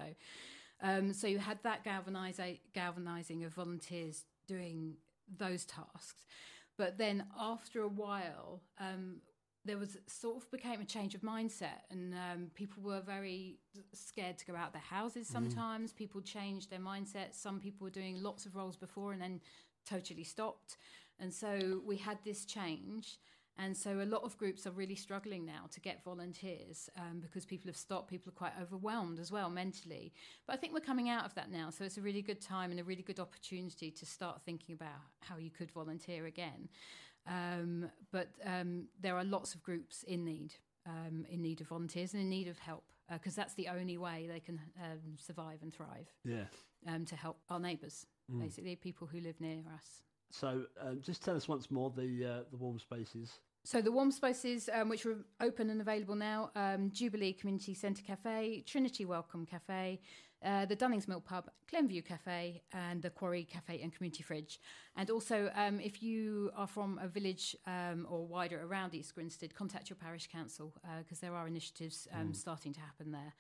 Speaker 7: Um, so you had that galvanizing of volunteers doing those tasks. But then after a while, um, there was sort of became a change of mindset, and um, people were very scared to go out their houses. Sometimes people changed their mindset. Some people were doing lots of roles before and then totally stopped, and so we had this change. And so a lot of groups are really struggling now to get volunteers um, because people have stopped. People are quite overwhelmed as well mentally. But I think we're coming out of that now. So it's a really good time and a really good opportunity to start thinking about how you could volunteer again. Um, but um, there are lots of groups in need, um, in need of volunteers and in need of help because that's the only way they can um, survive and thrive
Speaker 8: Yeah.
Speaker 7: um, to help our neighbours,
Speaker 8: Mm.
Speaker 7: basically, people who live near us.
Speaker 8: So um, just tell us once more the uh, the warm spaces.
Speaker 7: So the warm spaces, um, which are open and available now, um, Jubilee Community Centre Cafe, Trinity Welcome Cafe, uh, the Dunnings Mill Pub, Glenview Cafe, and the Quarry Cafe and Community Fridge. And also, um, if you are from a village um, or wider around East Grinstead, contact your parish council because uh, there are initiatives um, mm. starting to happen there.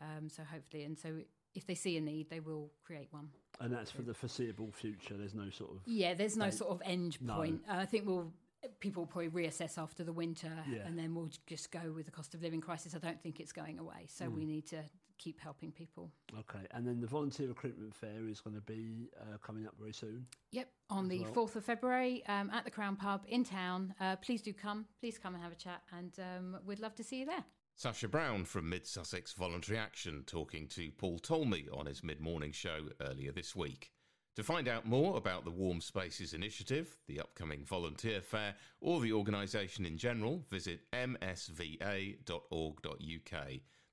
Speaker 7: Um, so hopefully, and so if they see a need, they will create one.
Speaker 8: And that's for the foreseeable future. There's no sort of
Speaker 7: yeah. There's no sort of end point. No. Uh, I think we'll people will probably reassess after the winter, yeah. and then we'll just go with the cost of living crisis. I don't think it's going away, so mm. we need to keep helping people.
Speaker 8: Okay, and then the volunteer recruitment fair is going to be uh, coming up very soon.
Speaker 7: Yep, on the fourth of February um, at the Crown Pub in town. Uh, please do come. Please come and have a chat, and um, we'd love to see you there.
Speaker 2: Sasha Brown from Mid Sussex Voluntary Action talking to Paul Talmey on his mid morning show earlier this week. To find out more about the Warm Spaces Initiative, the upcoming volunteer fair, or the organisation in general, visit msva.org.uk.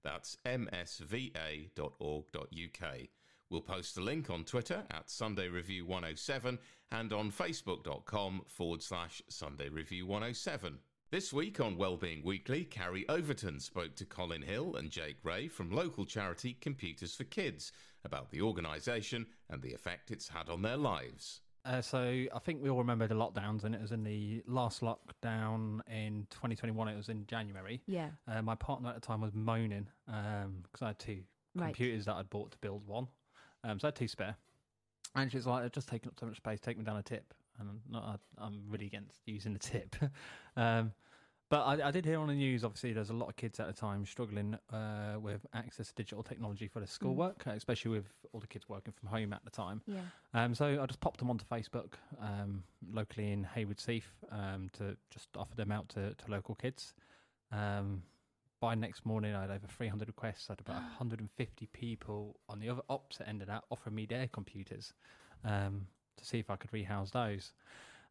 Speaker 2: That's msva.org.uk. We'll post the link on Twitter at Sunday Review 107 and on facebook.com forward slash Sunday Review 107. This week on Wellbeing Weekly, Carrie Overton spoke to Colin Hill and Jake Rae from local charity Computers for Kids about the organisation and the effect it's had on their lives.
Speaker 9: Uh, so I think we all remember the lockdowns, and it was in the last lockdown in 2021. It was in January.
Speaker 10: Yeah.
Speaker 9: Uh, my partner at the time was moaning because um, I had two right. computers that I'd bought to build one. Um, so I had two spare, and she was like, "They're just taking up so much space. Take me down a tip." And I'm, not, I'm really against using the tip. *laughs* um, but I, I, did hear on the news, obviously, there's a lot of kids at the time struggling uh, with access to digital technology for their schoolwork, mm. especially with all the kids working from home at the time.
Speaker 10: Yeah.
Speaker 9: Um, so I just popped them onto Facebook um, locally in Haywards Heath um, to just offer them out to, to local kids. Um, by next morning, I had over 300 requests. I had about *gasps* 150 people on the other opposite end of that offering me their computers um, to see if I could rehouse those.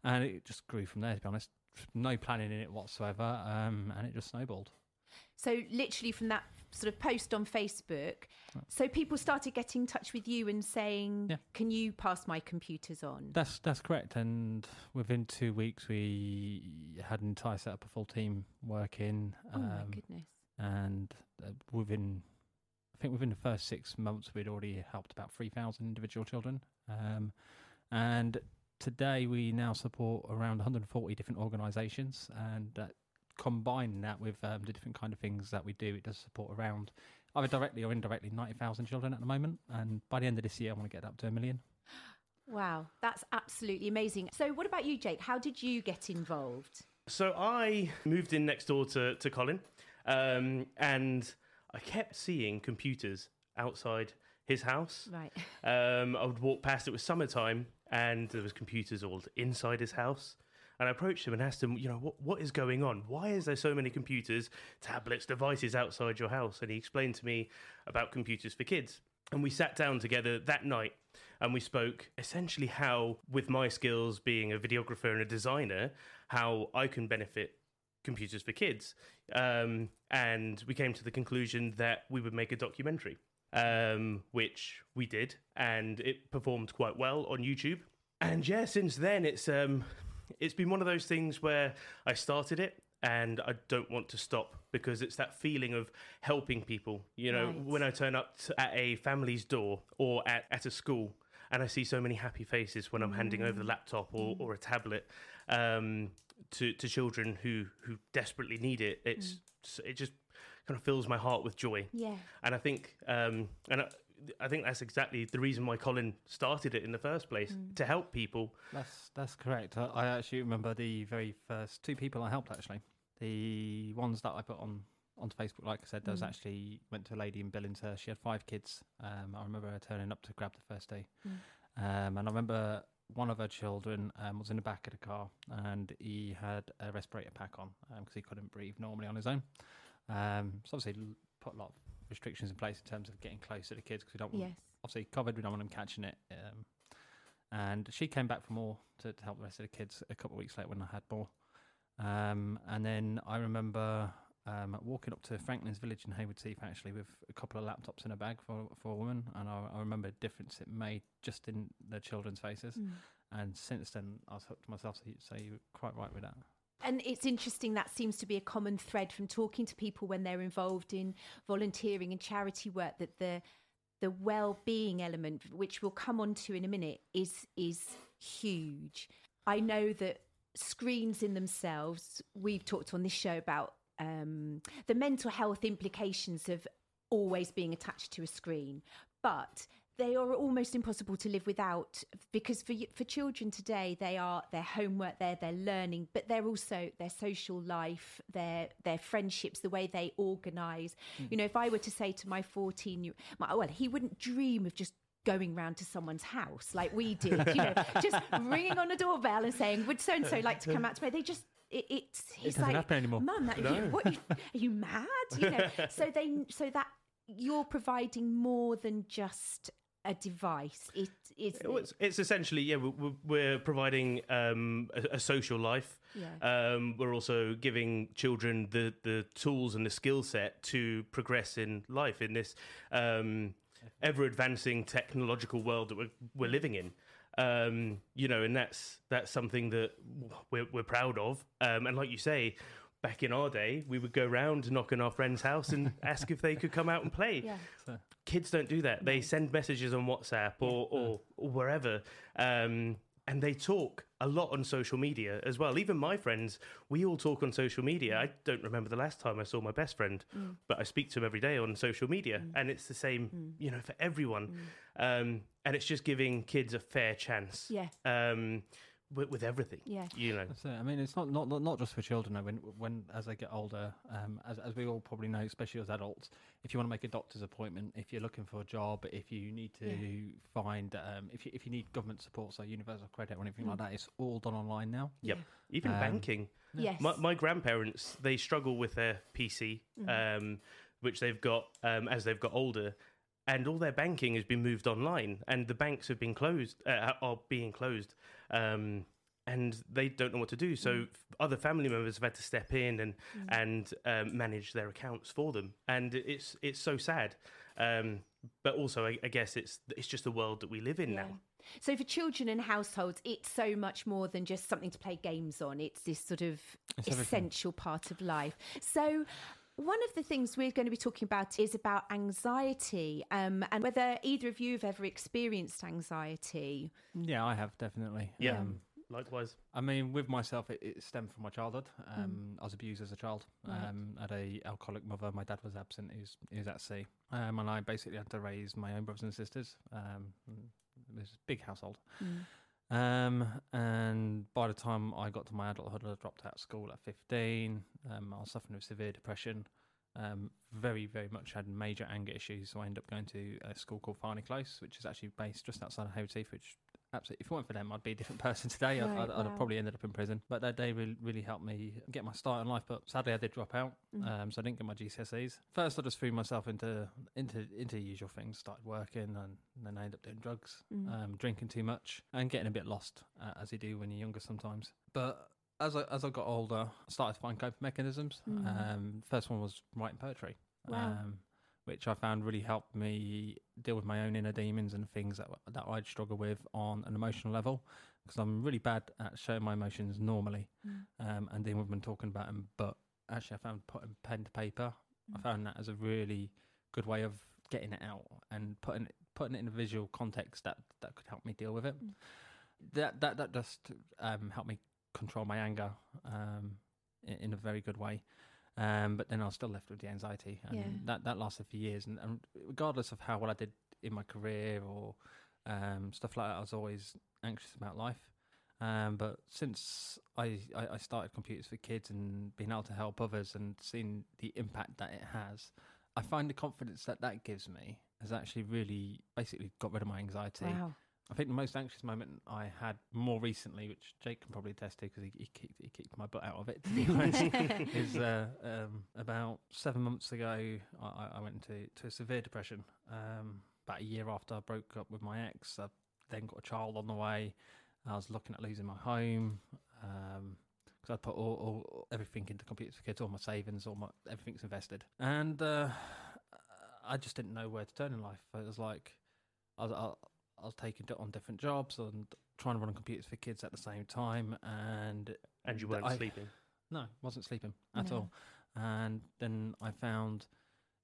Speaker 9: And it just grew from there, to be honest no planning in it whatsoever, um, and it just snowballed.
Speaker 10: So literally from that sort of post on Facebook, so people started getting in touch with you and saying, yeah. "Can you pass my computers on?"
Speaker 9: That's that's correct. And within two weeks, we had an entire setup, a full team working.
Speaker 10: Oh um, my goodness!
Speaker 9: And uh, within, I think within the first six months, we'd already helped about three thousand individual children. Um, and today we now support around 140 different organisations, and uh, combining that with um, the different kind of things that we do, it does support around either directly or indirectly 90,000 children at the moment. And by the end of this year, I want to get up to a million.
Speaker 10: Wow, that's absolutely amazing. So, what about you, Jake? How did you get involved?
Speaker 11: So, I moved in next door to, to Colin, um, and I kept seeing computers outside his house.
Speaker 10: Right.
Speaker 11: Um, I would walk past. It was summertime, and there was computers all inside his house. And I approached him and asked him, you know, what, what is going on? Why is there so many computers, tablets, devices outside your house? And he explained to me about computers for kids. And we sat down together that night and we spoke essentially how, with my skills being a videographer and a designer, how I can benefit computers for kids. Um, and we came to the conclusion that we would make a documentary um, which we did, and it performed quite well on YouTube. And yeah, since then it's um, it's been one of those things where I started it and I don't want to stop because it's that feeling of helping people. You know, right. when I turn up to, at a family's door or at, at a school and I see so many happy faces when I'm mm. handing over the mm. laptop or, mm. or a tablet um, to, to children who, who desperately need it, it's mm. it just kind of fills my heart with joy.
Speaker 10: Yeah.
Speaker 11: And I think, um, and I, I think that's exactly the reason why Colin started it in the first place mm. to help people.
Speaker 9: That's that's correct. I, I, actually remember the very first two people I helped. Actually, the ones that I put on onto Facebook, like I said, there was mm. actually went to a lady in Billingshurst. She had five kids. Um, I remember her turning up to grab the first day, mm. um, and I remember one of her children um, was in the back of the car and he had a respirator pack on because um, he couldn't breathe normally on his own. Um, so obviously put a lot of restrictions in place in terms of getting close to the kids because we don't want,
Speaker 10: yes.
Speaker 9: obviously COVID, we don't want them catching it. Um, and she came back for more to, to, help the rest of the kids a couple of weeks later when I had more. Um, and then I remember um, walking up to Franklands Village in Haywards Heath actually with a couple of laptops in a bag for, for a woman. And I, I remember the difference it made just in the children's faces. Mm. And since then, I was hooked to myself. So, you, so you're quite right with that.
Speaker 10: And it's interesting that seems to be a common thread from talking to people when they're involved in volunteering and charity work that the the well-being element, which we'll come on to in a minute, is is huge. I know that screens in themselves, we've talked on this show about um, the mental health implications of always being attached to a screen, but they are almost impossible to live without because for for children today they are their homework there their learning but they're also their social life their their friendships the way they organize mm. you know if i were to say to my 14 year well he wouldn't dream of just going round to someone's house like we did, you know, *laughs* just ringing on a doorbell and saying, "Would so and so like to come out to play?" They just it, it's
Speaker 9: he's it like, happen anymore.
Speaker 10: "Mum, that, no. you, what are you, are you mad?" You know, *laughs* so they so that you're providing more than just a device. It is.
Speaker 11: It's, it's, essentially yeah. We're, we're providing um, a, a, social life. Yeah. Um, we're also giving children the the tools and the skill set to progress in life in this. Um, ever advancing technological world that we're, we're living in. Um, you know, and that's that's something that we're, we're proud of. Um, and like you say, back in our day, we would go round knock on our friend's house and *laughs* ask if they could come out and play. Yeah. Kids don't do that. They send messages on WhatsApp or, or, or wherever. Um, and they talk a lot on social media as well. Even my friends, we all talk on social media. I don't remember the last time I saw my best friend, mm. but I speak to him every day on social media, mm. and it's the same, mm. you know, for everyone. Mm. Um, and it's just giving kids a fair chance.
Speaker 10: Yeah.
Speaker 11: Um, with, with everything.
Speaker 10: Yeah,
Speaker 11: you know.
Speaker 9: I mean, it's not not not just for children. Though. When when as they get older, um, as as we all probably know, especially as adults, if you want to make a doctor's appointment, if you're looking for a job, if you need to yeah. find, um, if you if you need government support, so universal credit or anything mm. like that, it's all done online now.
Speaker 11: Yep, yeah. even um, banking.
Speaker 10: Yes,
Speaker 11: my, my, grandparents they struggle with their PC, mm. um, which they've got um, as they've got older and all their banking has been moved online, and the banks have been closed, uh, are being closed, um, and they don't know what to do. So mm. other family members have had to step in and mm. and um, manage their accounts for them, and it's it's so sad. Um, but also, I, I, guess it's it's just the world that we live in yeah. now.
Speaker 10: So for children and households, it's so much more than just something to play games on. It's this sort of it's essential part of life. So one of the things we're going to be talking about is about anxiety um, and whether either of you have ever experienced anxiety.
Speaker 9: Yeah, I have definitely.
Speaker 11: Yeah. Um, Likewise.
Speaker 9: I mean, with myself, it, it stemmed from my childhood. Um, mm. I was abused as a child. Right. Um, I had a alcoholic mother. My dad was absent. He was, he was at sea. Um, and I basically had to raise my own brothers and sisters. Um, it was a big household. Mm. Um, and by the time I got to my adulthood, I dropped out of school at 15. Um, I was suffering with severe depression. Um, very, very much had major anger issues. So I ended up going to a school called Farney Close, which is actually based just outside of Heath, which absolutely, if it weren't for them, I'd be a different *laughs* person today. Right, I'd, I'd, wow. I'd, have probably ended up in prison. But that day really, really helped me get my start in life. But sadly, I did drop out, mm. um, so I didn't get my GCSEs. First, I just threw myself into into into usual things. Started working, and then I ended up doing drugs, mm. um, drinking too much, and getting a bit lost, uh, as you do when you're younger sometimes. But as I as I got older, I started to find coping mechanisms. Mm. Um, first one was writing poetry, wow. um, which I found really helped me deal with my own inner demons and things that that I'd struggle with on an emotional level. Because I'm really bad at showing my emotions normally, mm. um, and dealing with them and talking about them. But actually, I found putting pen to paper. Mm. I found that as a really good way of getting it out and putting it, putting it in a visual context that that could help me deal with it. Mm. That that that just um, helped me control my anger um, in, in, a very good way. Um, but then I was still left with the anxiety, and yeah. that that lasted for years. And, and, regardless of how well I did in my career or um, stuff like that, I was always anxious about life. Um, but since I, I, I, started computers for kids and being able to help others and seeing the impact that it has, I find the confidence that that gives me has actually really basically got rid of my anxiety.
Speaker 10: Wow.
Speaker 9: I think the most anxious moment I had more recently, which Jake can probably attest to because he, he, kicked, he kicked my butt out of it, to be *laughs* honest, is uh, um, about seven months ago, I, I went into to a severe depression. Um, about a year after I broke up with my ex, I then got a child on the way. I was looking at losing my home because um, I put all, all, everything into computers for kids, all my savings, all my everything's invested, and uh, I just didn't know where to turn in life. It was like I was. I, I was taking on different jobs and trying to run computers for kids at the same time, and
Speaker 11: and you weren't I, sleeping.
Speaker 9: No, wasn't sleeping at all. And then I found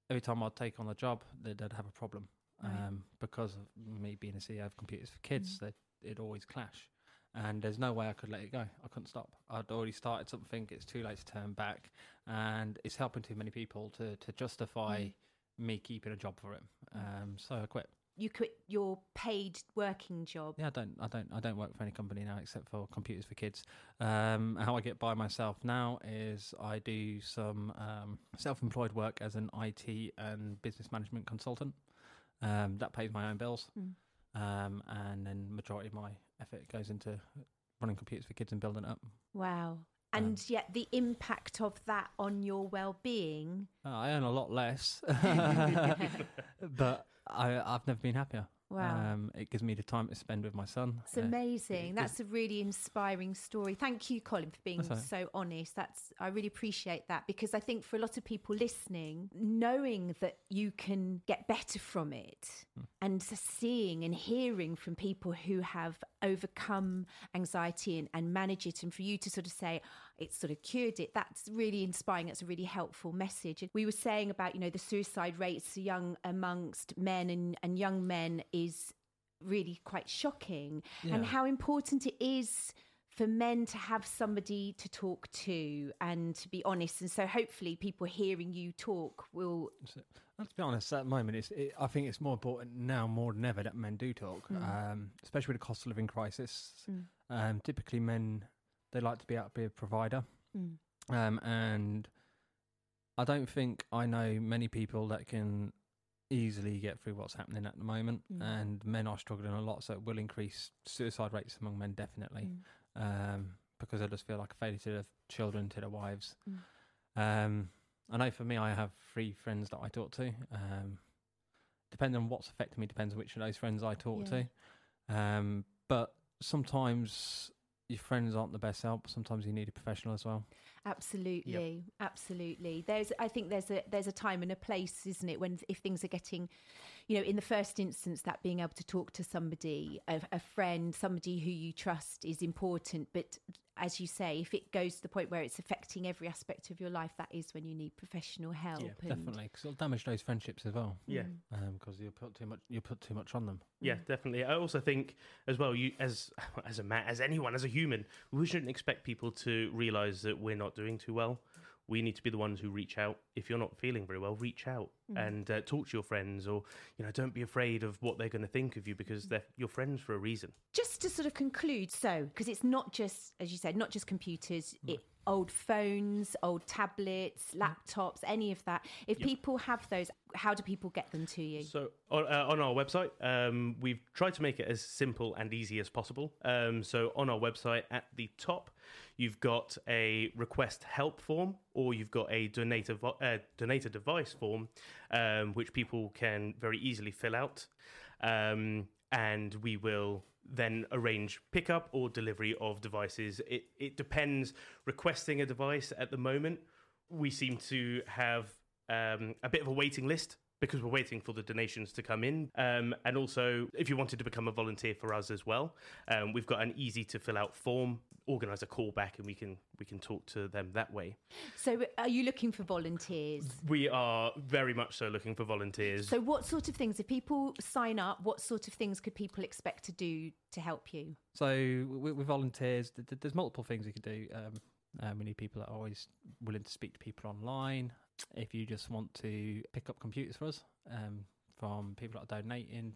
Speaker 9: every time I'd take on a job, they'd, they'd have a problem.
Speaker 7: Right.
Speaker 9: um, because of me being a CEO of Computers for Kids. That it always clash, and there's no way I could let it go. I couldn't stop. I'd already started something. It's too late to turn back, and it's helping too many people to to justify me keeping a job for it. Um, so I quit.
Speaker 10: You quit your paid working job.
Speaker 9: Yeah, I don't, I don't, I don't work for any company now except for Computers for Kids. Um, how I get by myself now is I do some um, self-employed work as an IT and business management consultant. Um, that pays my own bills,
Speaker 10: Mm.
Speaker 9: um, and then majority of my effort goes into running Computers for Kids and building it up.
Speaker 10: Wow. And yet the impact of that on your well-being.
Speaker 9: Uh, I earn a lot less, *laughs* *laughs* but I, I've never been happier.
Speaker 10: Wow.
Speaker 9: Um, it gives me the time to spend with my son.
Speaker 10: It's amazing. That's a really inspiring story. Thank you, Colin, for being
Speaker 9: That's
Speaker 10: so honest. That's I really appreciate that because I think for a lot of people listening, knowing that you can get better from it
Speaker 9: Hmm.
Speaker 10: and seeing and hearing from people who have overcome anxiety and, and manage it, and for you to sort of say it's sort of cured it, that's really inspiring. That's a really helpful message. And we were saying about you know the suicide rates young amongst men and, and young men is really quite shocking and how important it is for men to have somebody to talk to and to be honest and so hopefully people hearing you talk will
Speaker 9: let's be honest, at the moment, it's, it, I think it's more important now more than ever that men do talk,
Speaker 10: Mm.
Speaker 9: um, especially with the cost of living crisis.
Speaker 10: Mm.
Speaker 9: Um, typically, men they like to be out to be a provider,
Speaker 10: Mm.
Speaker 9: um, and I don't think I know many people that can easily get through what's happening at the moment.
Speaker 10: Mm.
Speaker 9: And men are struggling a lot, so it will increase suicide rates among men definitely,
Speaker 10: Mm.
Speaker 9: um, because they just feel like a failure to their children, to their wives.
Speaker 10: Mm.
Speaker 9: Um, I know for me, I have three friends that I talk to. Um, depending on what's affecting me, depends on which of those friends I talk
Speaker 10: Yeah.
Speaker 9: to. Um, but sometimes your friends aren't the best help. Sometimes you need a professional as well.
Speaker 10: absolutely absolutely there's i think there's a there's a time and a place isn't it when if things are getting you know in the first instance that being able to talk to somebody a, a friend somebody who you trust is important but as you say if it goes to the point where it's affecting every aspect of your life that is when you need professional help
Speaker 11: Yeah,
Speaker 10: and-
Speaker 9: Definitely, because it'll damage those friendships as well.
Speaker 11: Yeah. Mm.
Speaker 9: Um, because you put too much you put too much on them.
Speaker 11: Yeah, definitely. I also think as well, you as *laughs* as a man, as anyone, as a human, we shouldn't expect people to realize that we're not doing too well. We need to be the ones who reach out. If you're not feeling very well, reach out
Speaker 10: Mm.
Speaker 11: and uh, talk to your friends, or you know, don't be afraid of what they're going to think of you because they're your friends for a reason.
Speaker 10: just to sort of conclude so because it's not just as you said not just computers it old phones old tablets laptops any of that if
Speaker 11: Yep.
Speaker 10: people have those how do people get them to you
Speaker 11: So on, uh, on our website, um, we've tried to make it as simple and easy as possible. Um, so on our website, at the top, you've got a request help form, or you've got a donate a, uh, a device form, um, which people can very easily fill out, um, and we will then arrange pickup or delivery of devices. It it depends. Requesting a device at the moment, we seem to have um, a bit of a waiting list because we're waiting for the donations to come in. Um, and also, if you wanted to become a volunteer for us as well, um, we've got an easy to fill out form. Organize a call back, and we can we can talk to them that way.
Speaker 10: so are you looking for volunteers
Speaker 11: We are very much so looking for volunteers.
Speaker 10: so what sort of things if people sign up what sort of things could people expect to do to help you
Speaker 9: So with, with volunteers, th- th- there's multiple things you can do. Um, um, we need people that are always willing to speak to people online. If you just want to pick up computers for us um, from people that are donating,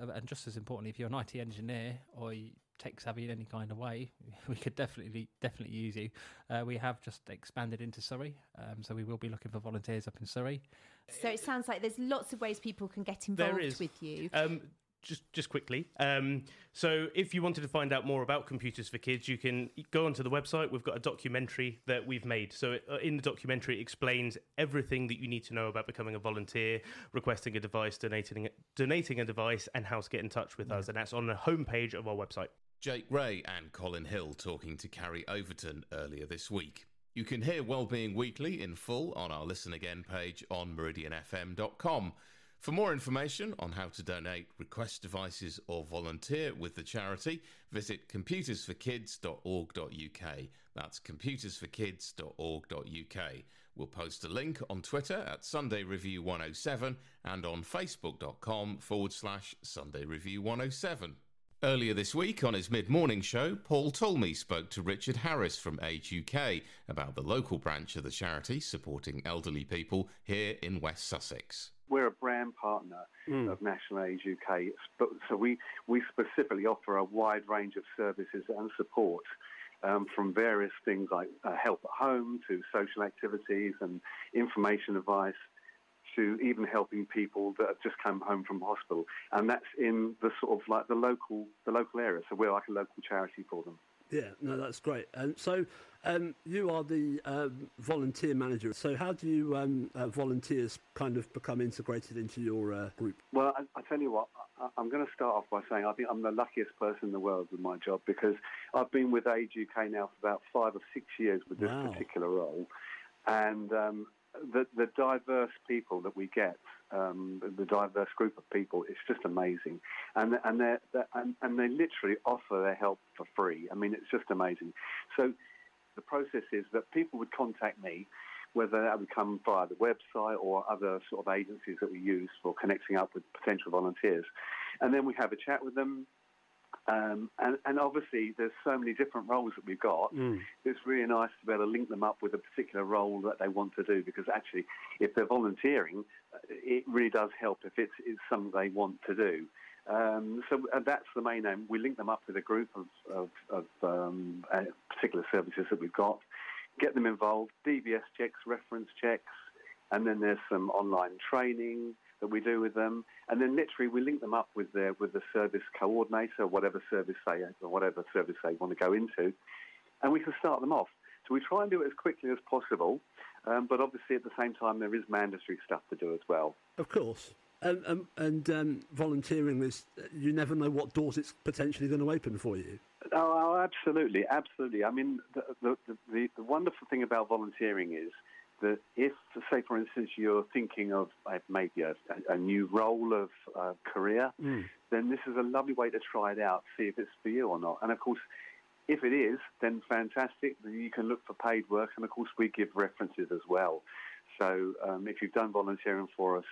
Speaker 9: uh, and just as importantly, if you're an IT engineer or tech savvy in any kind of way, *laughs* we could definitely definitely use you. Uh, we have just expanded into Surrey, um, so we will be looking for volunteers up in Surrey.
Speaker 10: so it sounds like there's lots of ways people can get involved
Speaker 11: is.
Speaker 10: with you
Speaker 11: Um, just just quickly. Um, so if you wanted to find out more about computers for kids, you can go onto the website. We've got a documentary that we've made. So uh, in the documentary, it explains everything that you need to know about becoming a volunteer, requesting a device, donating donating a device, and how to get in touch with us. And that's on the homepage of our website.
Speaker 2: Jake Rae and Colin Hill talking to Carrie Overton earlier this week. You can hear Wellbeing Weekly in full on our Listen Again page on meridianfm.com. For more information on how to donate, request devices, or volunteer with the charity, visit computersforkids.org.uk. That's computersforkids.org.uk. We'll post a link on Twitter at Sunday Review 107 and on facebook.com forward slash Sunday Review 107. Earlier this week on his mid morning show, Paul Talmey spoke to Richard Harris from Age UK about the local branch of the charity supporting elderly people here in West Sussex.
Speaker 12: We're a brand partner mm. of National Age UK, so we, we specifically offer a wide range of services and support. Um, from various things like uh, help at home to social activities and information advice to even helping people that have just come home from hospital, and that's in the sort of like the local the local area. So we're like a local charity for them.
Speaker 8: Yeah, no, that's great. And so um, you are the um, volunteer manager. So how do you um, uh, volunteers kind of become integrated into your uh, group?
Speaker 12: Well, I, I, tell you what, I, am going to start off by saying I think I'm the luckiest person in the world with my job because I've been with Age UK now for about five or six years with this wow. particular role, and um, the, the diverse people that we get, um, the diverse group of people, it's just amazing, and and they and, and they literally offer their help for free. I mean, it's just amazing. So the process is that people would contact me, whether that would come via the website or other sort of agencies that we use for connecting up with potential volunteers, and then we have a chat with them. Um, and, and, obviously, there's so many different roles that we've got. Mm. It's really nice to be able to link them up with a particular role that they want to do because actually, if they're volunteering, uh, it really does help if it's, it's something they want to do. Um, so uh, that's the main aim. We link them up with a group of, of, of um, uh, particular services that we've got, get them involved, DBS checks, reference checks, and then there's some online training that we do with them, and then literally we link them up with their with the service coordinator, whatever service they or whatever service they want to go into, and we can start them off. So we try and do it as quickly as possible, um, but obviously at the same time there is mandatory stuff to do as well.
Speaker 8: Of course. Um, um, and um, volunteering is, you never know what doors it's potentially going to open for you.
Speaker 12: Oh, oh absolutely, absolutely. I mean, the, the, the, the wonderful thing about volunteering is that if, say, for instance, you're thinking of uh, maybe a, a, new role of uh, career, mm. then this is a lovely way to try it out, see if it's for you or not. And of course, if it is, then fantastic. You can look for paid work, and of course, we give references as well. So um, if you've done volunteering for us,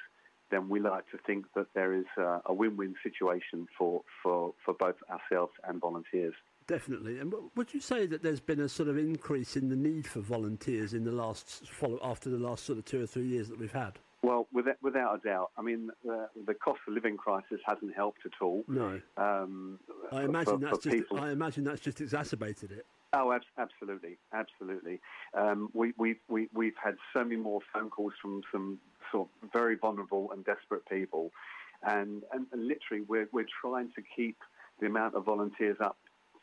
Speaker 12: then we like to think that there is uh, a win-win situation for, for, for both ourselves and volunteers.
Speaker 8: Definitely. And would you say that there's been a sort of increase in the need for volunteers in the last follow after the last sort of two or three years that we've had?
Speaker 12: Well, without, without a doubt. I mean, the, the cost of living crisis hasn't helped at all.
Speaker 8: No. Um, I imagine for, that's for just. People. I imagine that's just exacerbated it.
Speaker 12: Oh, absolutely, absolutely. Um, we, we, we, we've had so many more phone calls from some sort of very vulnerable and desperate people, and, and, and literally we're, we're trying to keep the amount of volunteers up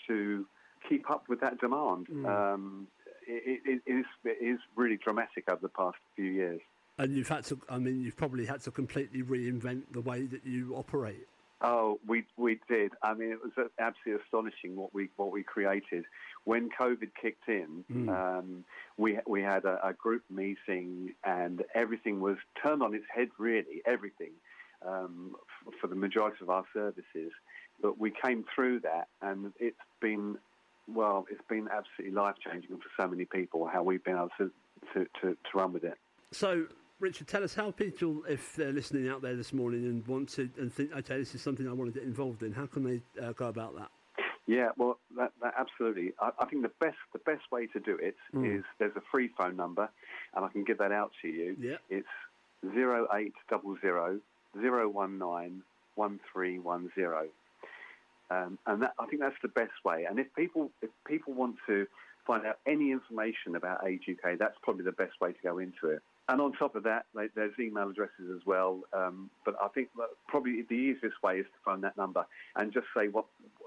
Speaker 12: to keep up with that demand. Mm. Um, it, it, it, is, it is really dramatic over the past few years.
Speaker 8: And you've had to, I mean, you've probably had to completely reinvent the way that you operate.
Speaker 12: Oh, we we did. I mean, it was absolutely astonishing what we what we created when COVID kicked in. Mm. Um, we we had a, a, group meeting, and everything was turned on its head. Really, everything um, f- for the majority of our services. But we came through that, and it's been well, it's been absolutely life changing for so many people how we've been able to, to, to, to run with it.
Speaker 8: So, Richard, tell us how people, if they're listening out there this morning and want to and think, okay, this is something I want to get involved in, how can they uh, go about that?
Speaker 12: Yeah, well, that, that absolutely. I, I, think the best the best way to do it mm. is there's a free phone number, and I can give that out to you.
Speaker 8: Yeah.
Speaker 12: It's zero eight double zero zero one nine one three one zero. Um, and that, I think that's the best way. And if people if people want to find out any information about Age UK, that's probably the best way to go into it. And on top of that, there's email addresses as well. Um, but I think probably the easiest way is to phone that number and just say what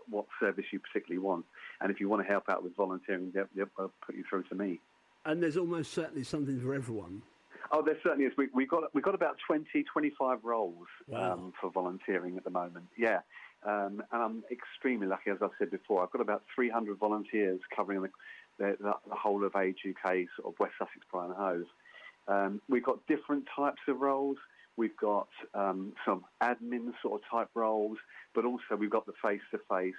Speaker 12: what service you particularly want. And if you want to help out with volunteering, they'll, they'll put you through to me.
Speaker 8: And there's almost certainly something for everyone.
Speaker 12: Oh, there certainly is. We, have got we've got about 20, 25 roles wow. um, for volunteering at the moment. Yeah, um, and I'm extremely lucky, as I said before. I've got about 300 volunteers covering the, the, the whole of Age UK, sort of West Sussex, Brighton Hove. Um, we've got different types of roles. We've got um, some admin sort of type roles, but also we've got the face-to-face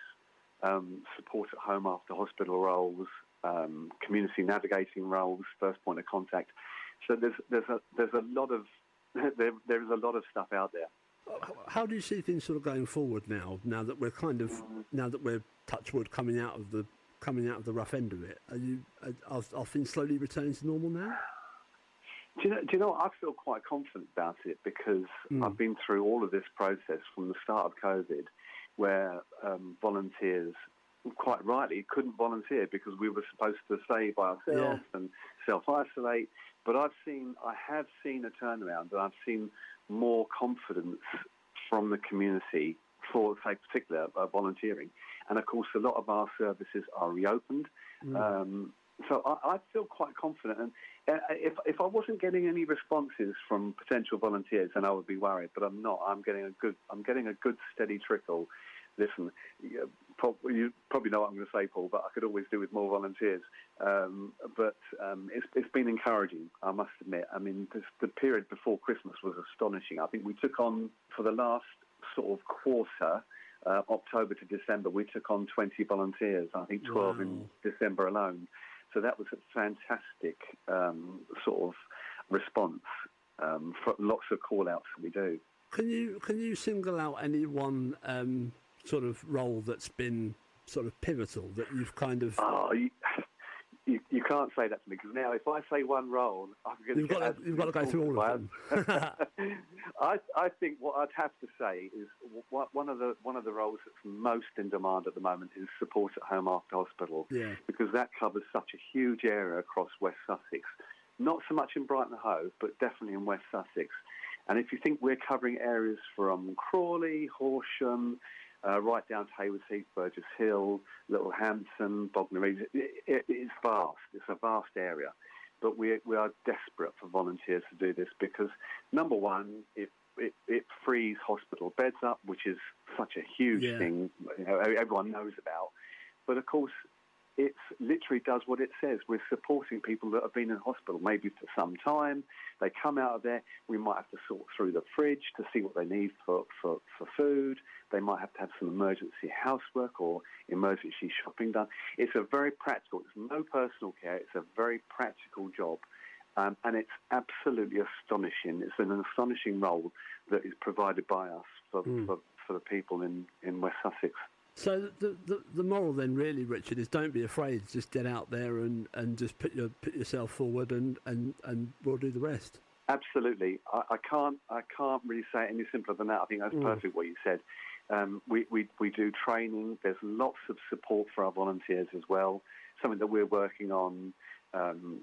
Speaker 12: support at home after hospital roles, um, community navigating roles, first point of contact. So there's there's a there's a lot of *laughs* there, there is a lot of stuff out there.
Speaker 8: How do you see things sort of going forward now? Now that we're kind of now that we're touchwood coming out of the coming out of the rough end of it, are you are, are things slowly returning to normal now?
Speaker 12: Do you know? Do you know? I feel quite confident about it because
Speaker 8: Mm.
Speaker 12: I've been through all of this process from the start of COVID, where um, volunteers, quite rightly, couldn't volunteer because we were supposed to stay by ourselves and self isolate. But I've seen, I have seen a turnaround, and I've seen more confidence from the community for, say, particular uh, volunteering. And of course, a lot of our services are reopened. Um, so I, I feel quite confident. And uh, if, if I wasn't getting any responses from potential volunteers, then I would be worried. But I'm not. I'm getting a good. I'm getting a good steady trickle. Listen, prob- you probably know what I'm going to say, Paul, but I could always do with more volunteers. Um, but um, it's, it's been encouraging, I must admit. I mean, this, the period before Christmas was astonishing. I think we took on for the last sort of quarter. Uh, October to December, we took on 20 volunteers. I think 12 in December alone. So that was a fantastic um, sort of response um, for lots of call outs that we do.
Speaker 8: Can you can you single out any one um, sort of role that's been sort of pivotal that you've kind of
Speaker 12: Oh, you, you, you can't say that to me because now if I say one role, I'm going
Speaker 8: You've got to- you've got to go through all of
Speaker 12: them. *laughs* *laughs* I, I think what I'd have to say is w- one of the one of the roles that's most in demand at the moment is support at home after hospital.
Speaker 8: Yeah.
Speaker 12: because that covers such a huge area across West Sussex. Not so much in Brighton and Hove, but definitely in West Sussex. And if you think we're covering areas from Crawley, Horsham, uh, right down to Hayward Heath, Burgess Hill, Littlehampton, Bognor Regis, it, it, it's vast. It's a vast area. But we, we are desperate for volunteers to do this because, number one, it, it, it frees hospital beds up, which is such a huge
Speaker 8: Yeah.
Speaker 12: thing you know, everyone knows about. But of course, it literally does what it says. We're supporting people that have been in hospital maybe for some time. They come out of there. We might have to sort through the fridge to see what they need for, for, for food. They might have to have some emergency housework or emergency shopping done. It's a very practical, it's no personal care, it's a very practical job. Um, and it's absolutely astonishing. It's an astonishing role that is provided by us for,
Speaker 8: Mm.
Speaker 12: for, for the people in, in West Sussex.
Speaker 8: So the, the the moral then really, Richard, is don't be afraid. Just get out there and, and just put your put yourself forward, and, and, and we'll do the rest.
Speaker 12: Absolutely, I, I can't. I can't really say it any simpler than that. I think that's
Speaker 8: Mm.
Speaker 12: perfect what you said. Um, we, we we do training. There's lots of support for our volunteers as well. Something that we're working on um,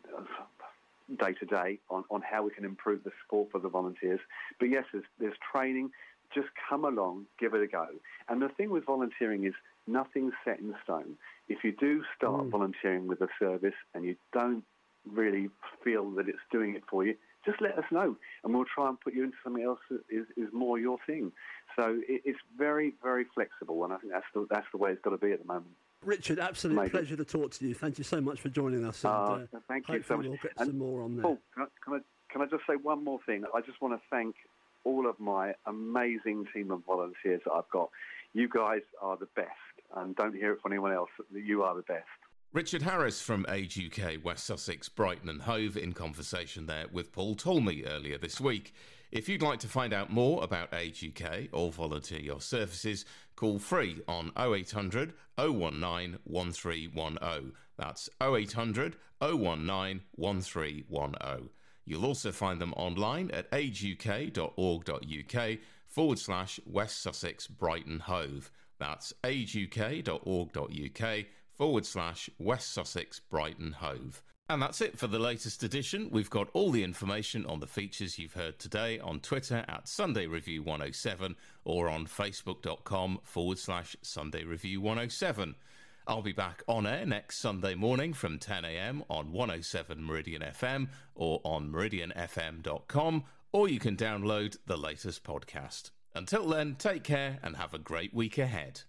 Speaker 12: day to day on on how we can improve the support for the volunteers. But yes, there's, there's training. Just come along, give it a go. And the thing with volunteering is nothing's set in stone. If you do start volunteering with a service and you don't really feel that it's doing it for you, just let us know, and we'll try and put you into something else that is, is more your thing. So it, it's very, very flexible, and I think that's the, that's the way it's got to be at the moment.
Speaker 8: Richard, absolute
Speaker 12: Amazing.
Speaker 8: pleasure to talk to you. Thank you so much for joining us. And,
Speaker 12: Uh,
Speaker 8: uh,
Speaker 12: thank you so much.
Speaker 8: We'll get
Speaker 12: And
Speaker 8: some more on there.
Speaker 12: Paul, can I, can, I, can I just say one more thing? I just want to thank all of my amazing team of volunteers that I've got. You guys are the best, and don't hear it from anyone else. You are the best.
Speaker 2: Richard Harris from Age UK, West Sussex, Brighton and Hove in conversation there with Paul Talmey earlier this week. If you'd like to find out more about Age UK or volunteer your services, call free on 0800 019 1310. That's 0800 019 1310. You'll also find them online at ageuk.org.uk forward slash West Sussex Brighton Hove. That's ageuk.org.uk forward slash West Sussex Brighton Hove. And that's it for the latest edition. We've got all the information on the features you've heard today on Twitter at Sunday Review 107 or on facebook.com forward slash Sunday Review 107. I'll be back on air next Sunday morning from 10am on 107 Meridian FM or on meridianfm.com, or you can download the latest podcast. Until then, take care and have a great week ahead.